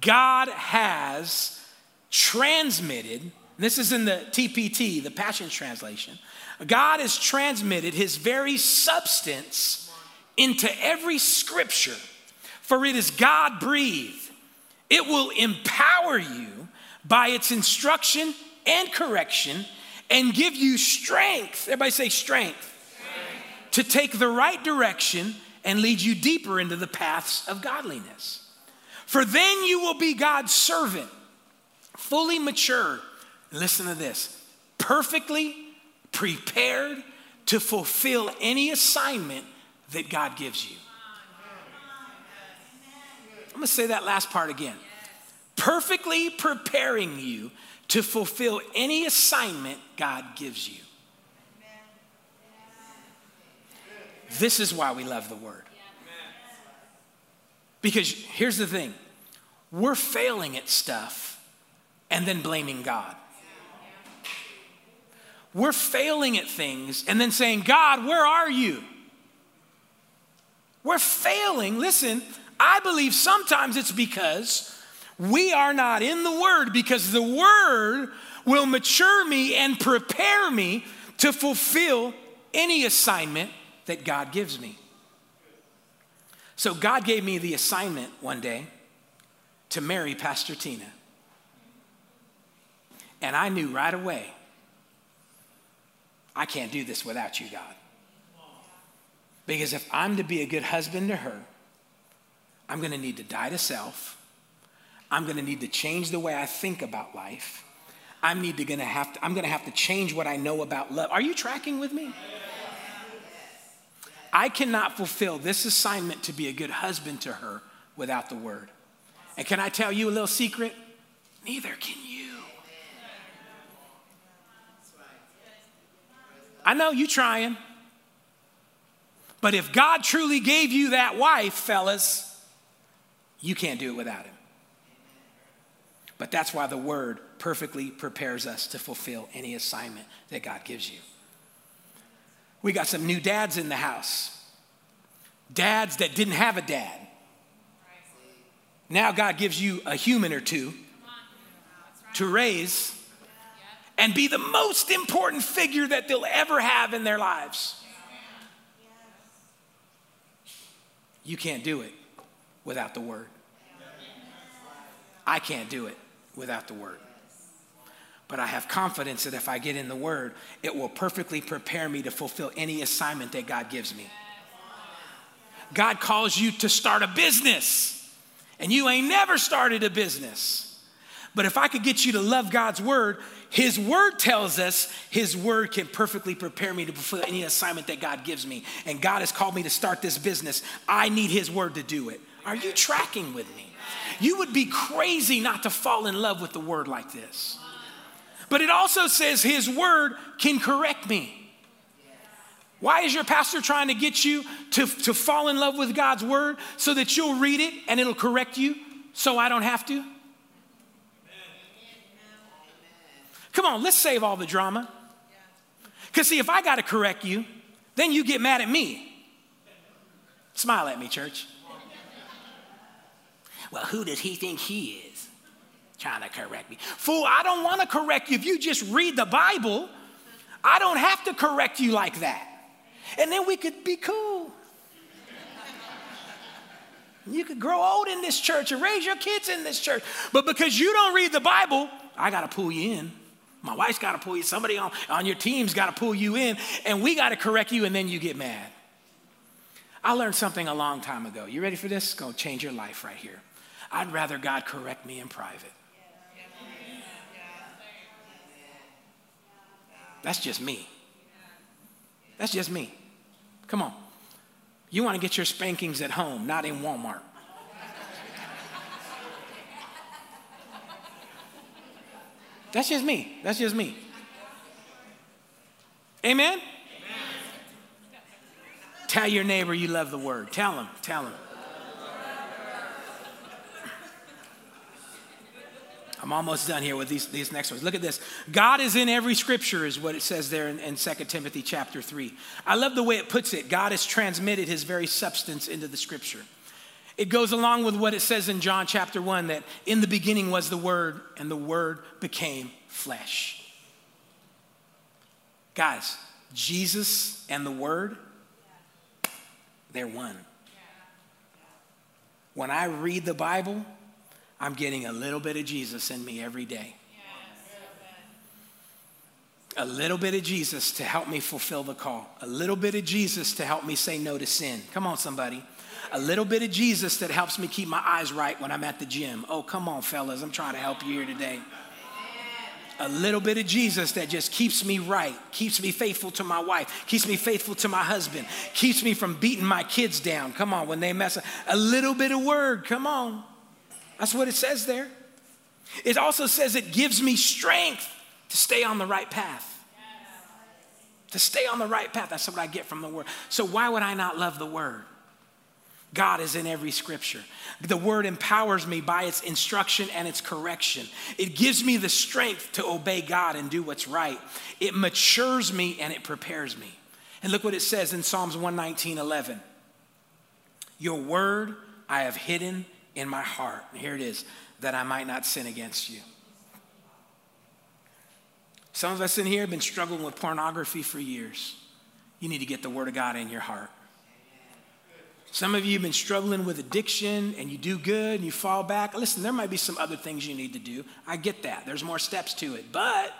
Speaker 3: God has transmitted, this is in the TPT, the Passion Translation. God has transmitted his very substance into every scripture, for it is God breathed. It will empower you by its instruction and correction and give you strength. Everybody say strength. strength. To take the right direction and lead you deeper into the paths of godliness. For then you will be God's servant, fully mature. Listen to this perfectly prepared to fulfill any assignment that God gives you. I'm gonna say that last part again. Perfectly preparing you to fulfill any assignment God gives you. This is why we love the word. Because here's the thing we're failing at stuff and then blaming God. We're failing at things and then saying, God, where are you? We're failing. Listen, I believe sometimes it's because we are not in the Word, because the Word will mature me and prepare me to fulfill any assignment that God gives me. So God gave me the assignment one day to marry Pastor Tina. And I knew right away, I can't do this without you, God. Because if I'm to be a good husband to her, I'm going to need to die to self. I'm going to need to change the way I think about life. I'm need to gonna have to, I'm going to have to change what I know about love. Are you tracking with me? I cannot fulfill this assignment to be a good husband to her without the word. And can I tell you a little secret? Neither can you. I know you trying. But if God truly gave you that wife, fellas, you can't do it without him. But that's why the word perfectly prepares us to fulfill any assignment that God gives you. We got some new dads in the house. Dads that didn't have a dad. Now God gives you a human or two to raise and be the most important figure that they'll ever have in their lives. You can't do it without the word. I can't do it without the word. But I have confidence that if I get in the word, it will perfectly prepare me to fulfill any assignment that God gives me. God calls you to start a business, and you ain't never started a business. But if I could get you to love God's word, His word tells us His word can perfectly prepare me to fulfill any assignment that God gives me. And God has called me to start this business. I need His word to do it. Are you tracking with me? You would be crazy not to fall in love with the word like this. But it also says His word can correct me. Why is your pastor trying to get you to, to fall in love with God's word so that you'll read it and it'll correct you so I don't have to? Come on, let's save all the drama. Because, see, if I got to correct you, then you get mad at me. Smile at me, church. Well, who does he think he is? Trying to correct me. Fool, I don't want to correct you. If you just read the Bible, I don't have to correct you like that. And then we could be cool. You could grow old in this church and raise your kids in this church. But because you don't read the Bible, I got to pull you in. My wife's got to pull you. Somebody on, on your team's got to pull you in. And we got to correct you, and then you get mad. I learned something a long time ago. You ready for this? It's going to change your life right here. I'd rather God correct me in private. That's just me. That's just me. Come on. You want to get your spankings at home, not in Walmart. That's just me. That's just me. Amen? Amen? Tell your neighbor you love the word. Tell him. Tell him. I'm almost done here with these, these next ones. Look at this. God is in every scripture, is what it says there in, in 2 Timothy chapter 3. I love the way it puts it. God has transmitted his very substance into the scripture. It goes along with what it says in John chapter 1 that in the beginning was the Word, and the Word became flesh. Guys, Jesus and the Word, they're one. When I read the Bible, I'm getting a little bit of Jesus in me every day. A little bit of Jesus to help me fulfill the call. A little bit of Jesus to help me say no to sin. Come on, somebody. A little bit of Jesus that helps me keep my eyes right when I'm at the gym. Oh, come on, fellas. I'm trying to help you here today. A little bit of Jesus that just keeps me right, keeps me faithful to my wife, keeps me faithful to my husband, keeps me from beating my kids down. Come on, when they mess up. A little bit of word. Come on. That's what it says there. It also says it gives me strength to stay on the right path. To stay on the right path. That's what I get from the word. So, why would I not love the word? God is in every scripture. The word empowers me by its instruction and its correction. It gives me the strength to obey God and do what's right. It matures me and it prepares me. And look what it says in Psalms 119 11. Your word I have hidden in my heart. And here it is, that I might not sin against you. Some of us in here have been struggling with pornography for years. You need to get the Word of God in your heart. Some of you have been struggling with addiction and you do good and you fall back. Listen, there might be some other things you need to do. I get that. There's more steps to it. But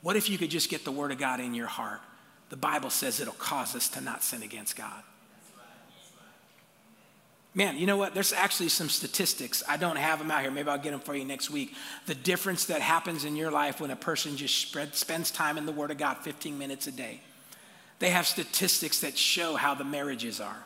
Speaker 3: what if you could just get the Word of God in your heart? The Bible says it'll cause us to not sin against God. Man, you know what? There's actually some statistics. I don't have them out here. Maybe I'll get them for you next week. The difference that happens in your life when a person just spread, spends time in the Word of God 15 minutes a day. They have statistics that show how the marriages are,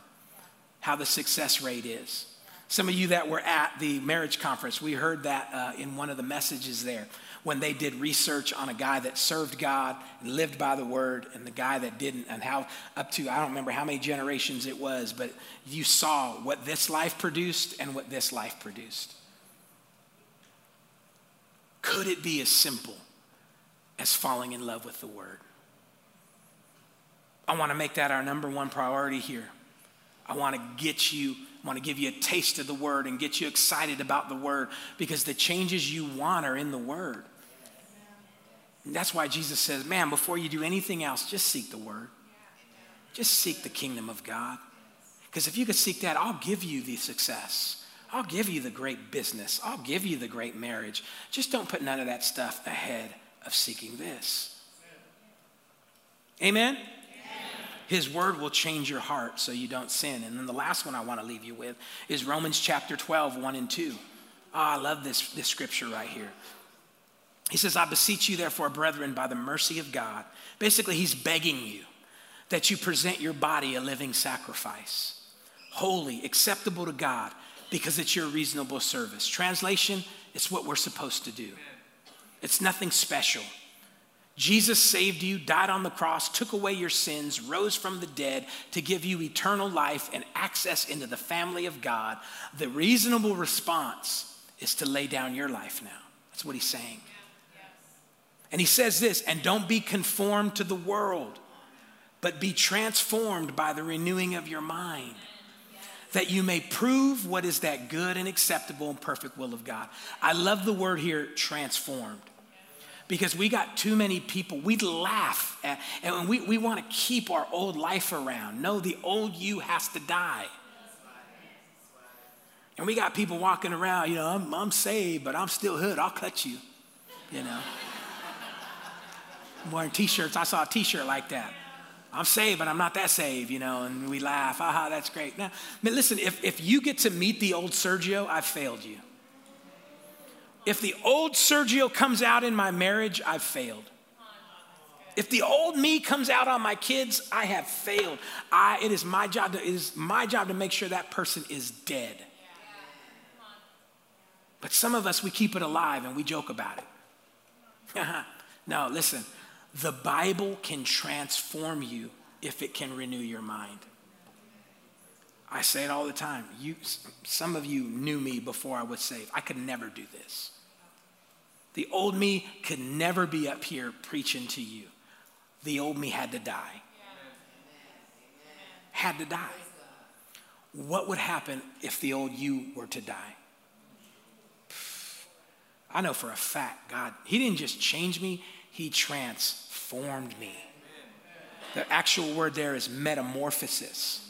Speaker 3: how the success rate is. Some of you that were at the marriage conference, we heard that uh, in one of the messages there when they did research on a guy that served God and lived by the word and the guy that didn't, and how up to, I don't remember how many generations it was, but you saw what this life produced and what this life produced. Could it be as simple as falling in love with the word? I want to make that our number one priority here. I want to get you I want to give you a taste of the word and get you excited about the word because the changes you want are in the word. And that's why Jesus says, man, before you do anything else, just seek the word. Just seek the kingdom of God. Because if you could seek that, I'll give you the success. I'll give you the great business. I'll give you the great marriage. Just don't put none of that stuff ahead of seeking this. Amen? His word will change your heart so you don't sin. And then the last one I want to leave you with is Romans chapter 12, 1 and 2. Oh, I love this, this scripture right here. He says, I beseech you, therefore, brethren, by the mercy of God. Basically, he's begging you that you present your body a living sacrifice, holy, acceptable to God, because it's your reasonable service. Translation, it's what we're supposed to do. It's nothing special. Jesus saved you, died on the cross, took away your sins, rose from the dead to give you eternal life and access into the family of God. The reasonable response is to lay down your life now. That's what he's saying. And he says this, and don't be conformed to the world, but be transformed by the renewing of your mind, that you may prove what is that good and acceptable and perfect will of God. I love the word here, transformed. Because we got too many people, we laugh at, and we, we want to keep our old life around. No, the old you has to die. And we got people walking around, you know, I'm, I'm saved, but I'm still hood. I'll cut you, you know. I'm wearing t shirts. I saw a t shirt like that. I'm saved, but I'm not that saved, you know, and we laugh. Aha, that's great. Now, I mean, listen, if, if you get to meet the old Sergio, I've failed you. If the old Sergio comes out in my marriage, I've failed. If the old me comes out on my kids, I have failed. I, it is my job to, it is my job to make sure that person is dead. But some of us, we keep it alive and we joke about it. *laughs* no, listen, the Bible can transform you if it can renew your mind. I say it all the time. You, some of you knew me before I was saved. I could never do this. The old me could never be up here preaching to you. The old me had to die. Had to die. What would happen if the old you were to die? I know for a fact, God, He didn't just change me, He transformed me. The actual word there is metamorphosis.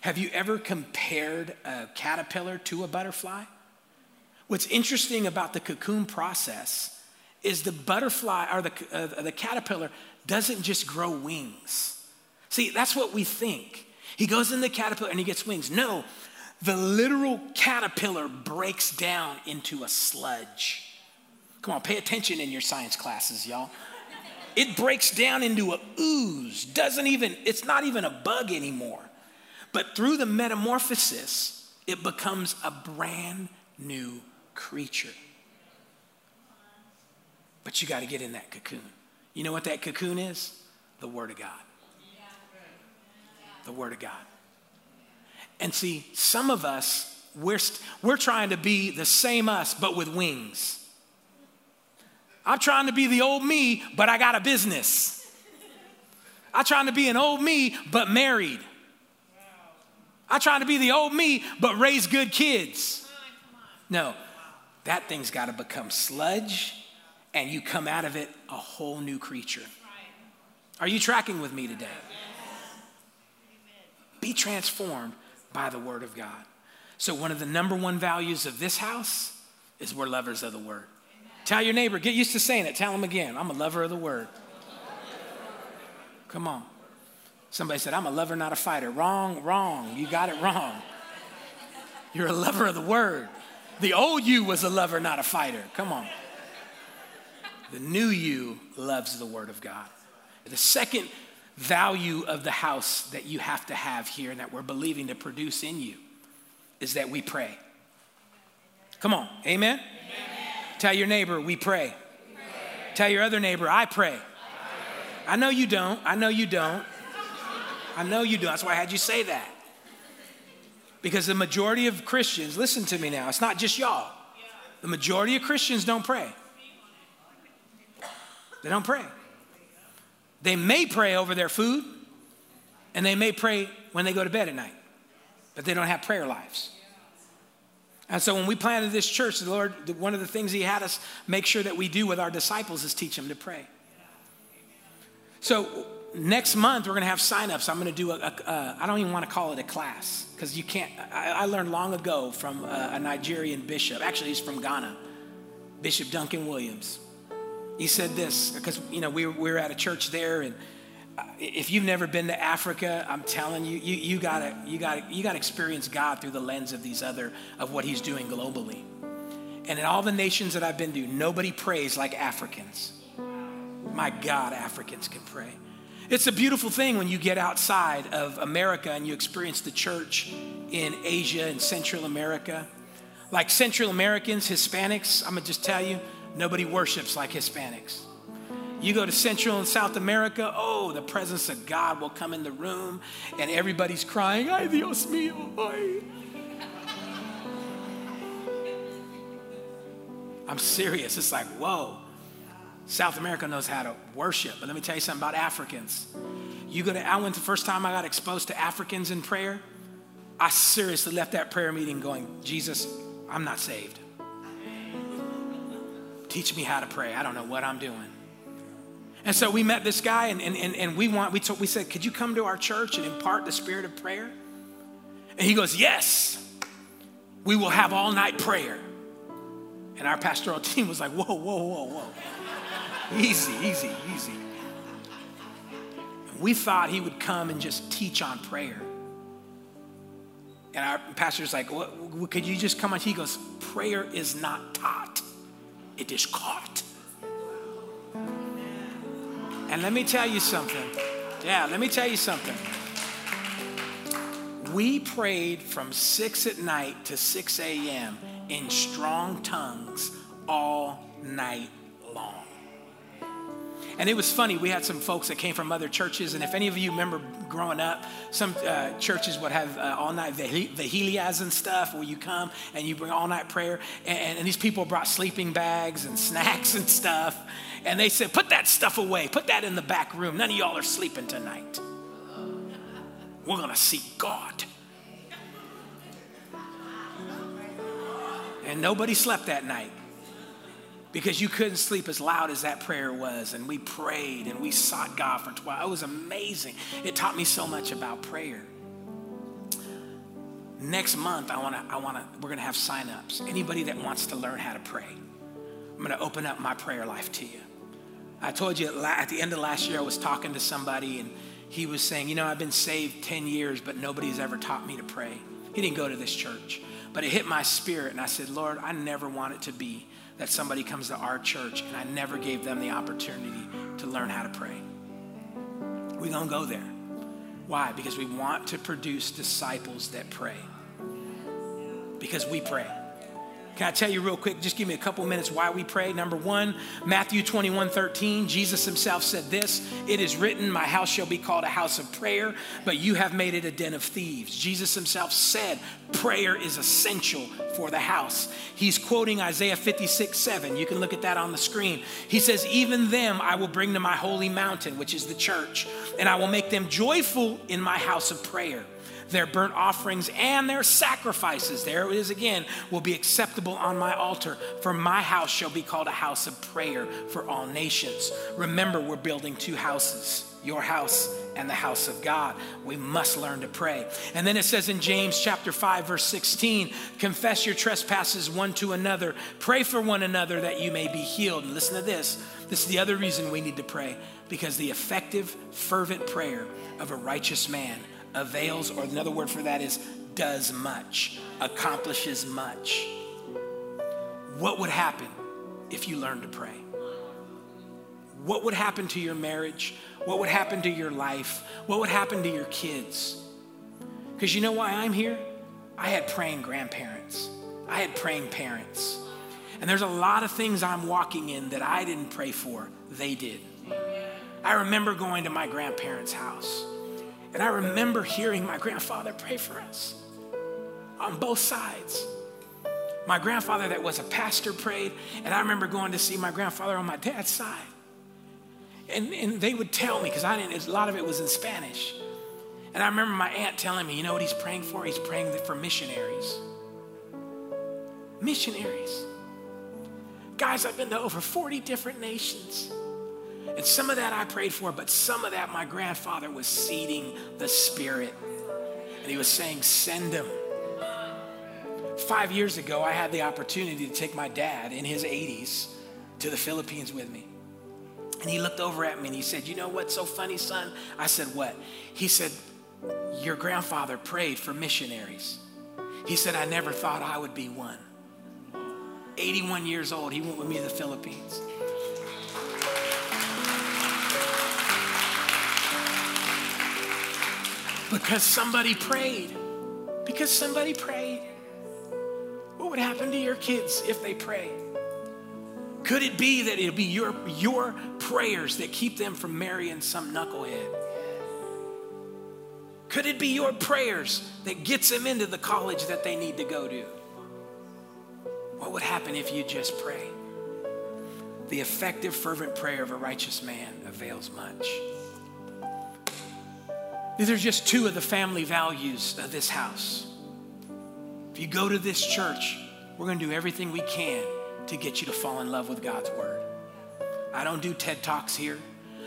Speaker 3: Have you ever compared a caterpillar to a butterfly? What's interesting about the cocoon process is the butterfly or the, uh, the caterpillar doesn't just grow wings. See, that's what we think. He goes in the caterpillar and he gets wings. No, the literal caterpillar breaks down into a sludge. Come on, pay attention in your science classes, y'all. It breaks down into a ooze, doesn't even, it's not even a bug anymore. But through the metamorphosis, it becomes a brand new creature. But you got to get in that cocoon. You know what that cocoon is? The Word of God. The Word of God. And see, some of us, we're, we we're trying to be the same us, but with wings. I'm trying to be the old me, but I got a business. I'm trying to be an old me, but married. I'm trying to be the old me, but raise good kids. No, that thing's got to become sludge, and you come out of it a whole new creature. Are you tracking with me today? Be transformed by the Word of God. So, one of the number one values of this house is we're lovers of the Word. Tell your neighbor, get used to saying it. Tell them again, I'm a lover of the Word. Come on. Somebody said, I'm a lover, not a fighter. Wrong, wrong. You got it wrong. You're a lover of the Word. The old you was a lover, not a fighter. Come on. The new you loves the Word of God. The second value of the house that you have to have here and that we're believing to produce in you is that we pray. Come on, amen? amen. Tell your neighbor, we pray. we pray. Tell your other neighbor, I pray. I, pray. I know you don't. I know you don't. I know you do. That's why I had you say that. Because the majority of Christians, listen to me now, it's not just y'all. The majority of Christians don't pray. They don't pray. They may pray over their food, and they may pray when they go to bed at night, but they don't have prayer lives. And so when we planted this church, the Lord, one of the things He had us make sure that we do with our disciples is teach them to pray. So next month we're going to have signups. I'm going to do a, a, a I don't even want to call it a class because you can't. I, I, learned long ago from a, a Nigerian bishop. Actually, he's from Ghana, Bishop Duncan Williams. He said this because you know we were, we were at a church there, and uh, if you've never been to Africa, I'm telling you, you, you gotta you gotta you gotta experience God through the lens of these other of what He's doing globally. And in all the nations that I've been to, nobody prays like Africans. My God, Africans can pray. It's a beautiful thing when you get outside of America and you experience the church in Asia and Central America. Like Central Americans, Hispanics, I'm gonna just tell you, nobody worships like Hispanics. You go to Central and South America, oh, the presence of God will come in the room and everybody's crying, ay Dios mío, ay. I'm serious. It's like, whoa. South America knows how to worship. But let me tell you something about Africans. You go to, I went the first time I got exposed to Africans in prayer. I seriously left that prayer meeting going, Jesus, I'm not saved. Teach me how to pray. I don't know what I'm doing. And so we met this guy and, and, and, and we want, we, told, we said, could you come to our church and impart the spirit of prayer? And he goes, yes, we will have all night prayer. And our pastoral *laughs* team was like, whoa, whoa, whoa, whoa. Easy, easy, easy. We thought he would come and just teach on prayer. And our pastor's like, could you just come on? He goes, prayer is not taught, it is caught. And let me tell you something. Yeah, let me tell you something. We prayed from 6 at night to 6 a.m. in strong tongues all night long. And it was funny, we had some folks that came from other churches, and if any of you remember growing up, some uh, churches would have uh, all night vigilias and stuff where you come and you bring all night prayer, and, and these people brought sleeping bags and *laughs* snacks and stuff, and they said, Put that stuff away, put that in the back room. None of y'all are sleeping tonight. We're gonna see God. And nobody slept that night because you couldn't sleep as loud as that prayer was. And we prayed and we sought God for 12. It was amazing. It taught me so much about prayer. Next month, I wanna, I wanna, we're gonna have sign-ups. Anybody that wants to learn how to pray, I'm gonna open up my prayer life to you. I told you at the end of last year, I was talking to somebody and he was saying, You know, I've been saved 10 years, but nobody's ever taught me to pray. He didn't go to this church, but it hit my spirit, and I said, Lord, I never want it to be that somebody comes to our church and I never gave them the opportunity to learn how to pray. We're going to go there. Why? Because we want to produce disciples that pray. Because we pray. Can I tell you real quick? Just give me a couple minutes why we pray. Number one, Matthew 21 13, Jesus himself said this It is written, My house shall be called a house of prayer, but you have made it a den of thieves. Jesus himself said, Prayer is essential for the house. He's quoting Isaiah 56 7. You can look at that on the screen. He says, Even them I will bring to my holy mountain, which is the church, and I will make them joyful in my house of prayer their burnt offerings and their sacrifices, there it is again, will be acceptable on my altar. For my house shall be called a house of prayer for all nations. Remember, we're building two houses your house and the house of God. We must learn to pray. And then it says in James chapter 5 verse 16, confess your trespasses one to another, pray for one another that you may be healed. And listen to this. This is the other reason we need to pray because the effective fervent prayer of a righteous man avails, or another word for that is does much, accomplishes much. What would happen if you learned to pray? What would happen to your marriage? What would happen to your life? What would happen to your kids? Because you know why I'm here? I had praying grandparents, I had praying parents. And there's a lot of things I'm walking in that I didn't pray for, they did. I remember going to my grandparents' house and I remember hearing my grandfather pray for us on both sides. My grandfather, that was a pastor, prayed, and I remember going to see my grandfather on my dad's side. And, and they would tell me, because I didn't, a lot of it was in Spanish. And I remember my aunt telling me, you know what he's praying for? He's praying for missionaries. Missionaries. Guys, I've been to over 40 different nations. And some of that I prayed for, but some of that my grandfather was seeding the Spirit. And he was saying, Send him. Five years ago, I had the opportunity to take my dad in his 80s to the Philippines with me. And he looked over at me and he said, You know what's so funny, son? I said, What? He said, Your grandfather prayed for missionaries. He said, I never thought I would be one. 81 years old, he went with me to the Philippines. Because somebody prayed. Because somebody prayed. What would happen to your kids if they pray? Could it be that it'll be your, your prayers that keep them from marrying some knucklehead? Could it be your prayers that gets them into the college that they need to go to? What would happen if you just pray? The effective, fervent prayer of a righteous man avails much. These are just two of the family values of this house. If you go to this church, we're going to do everything we can to get you to fall in love with God's word. I don't do TED Talks here.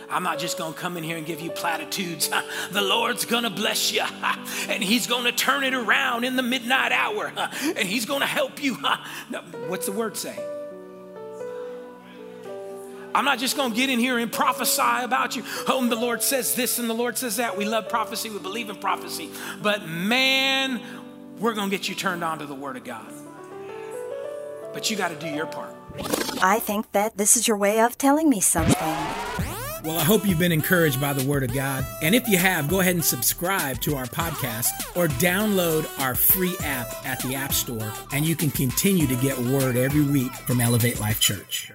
Speaker 3: I'm not just to come in here and give you platitudes. *laughs* The Lord's to bless you *laughs* and He's to turn it around in the midnight hour *laughs* and He's to help you. What's the word say? I'm not just going to get in here and prophesy about you. Oh, the Lord says this and the Lord says that. We love prophecy, we believe in prophecy. But man, we're going to get you turned on to the Word of God. But you got to do your part.
Speaker 4: I think that this is your way of telling me something.
Speaker 3: Well, I hope you've been encouraged by the Word of God. And if you have, go ahead and subscribe to our podcast or download our free app at the App Store, and you can continue to get Word every week from Elevate Life Church.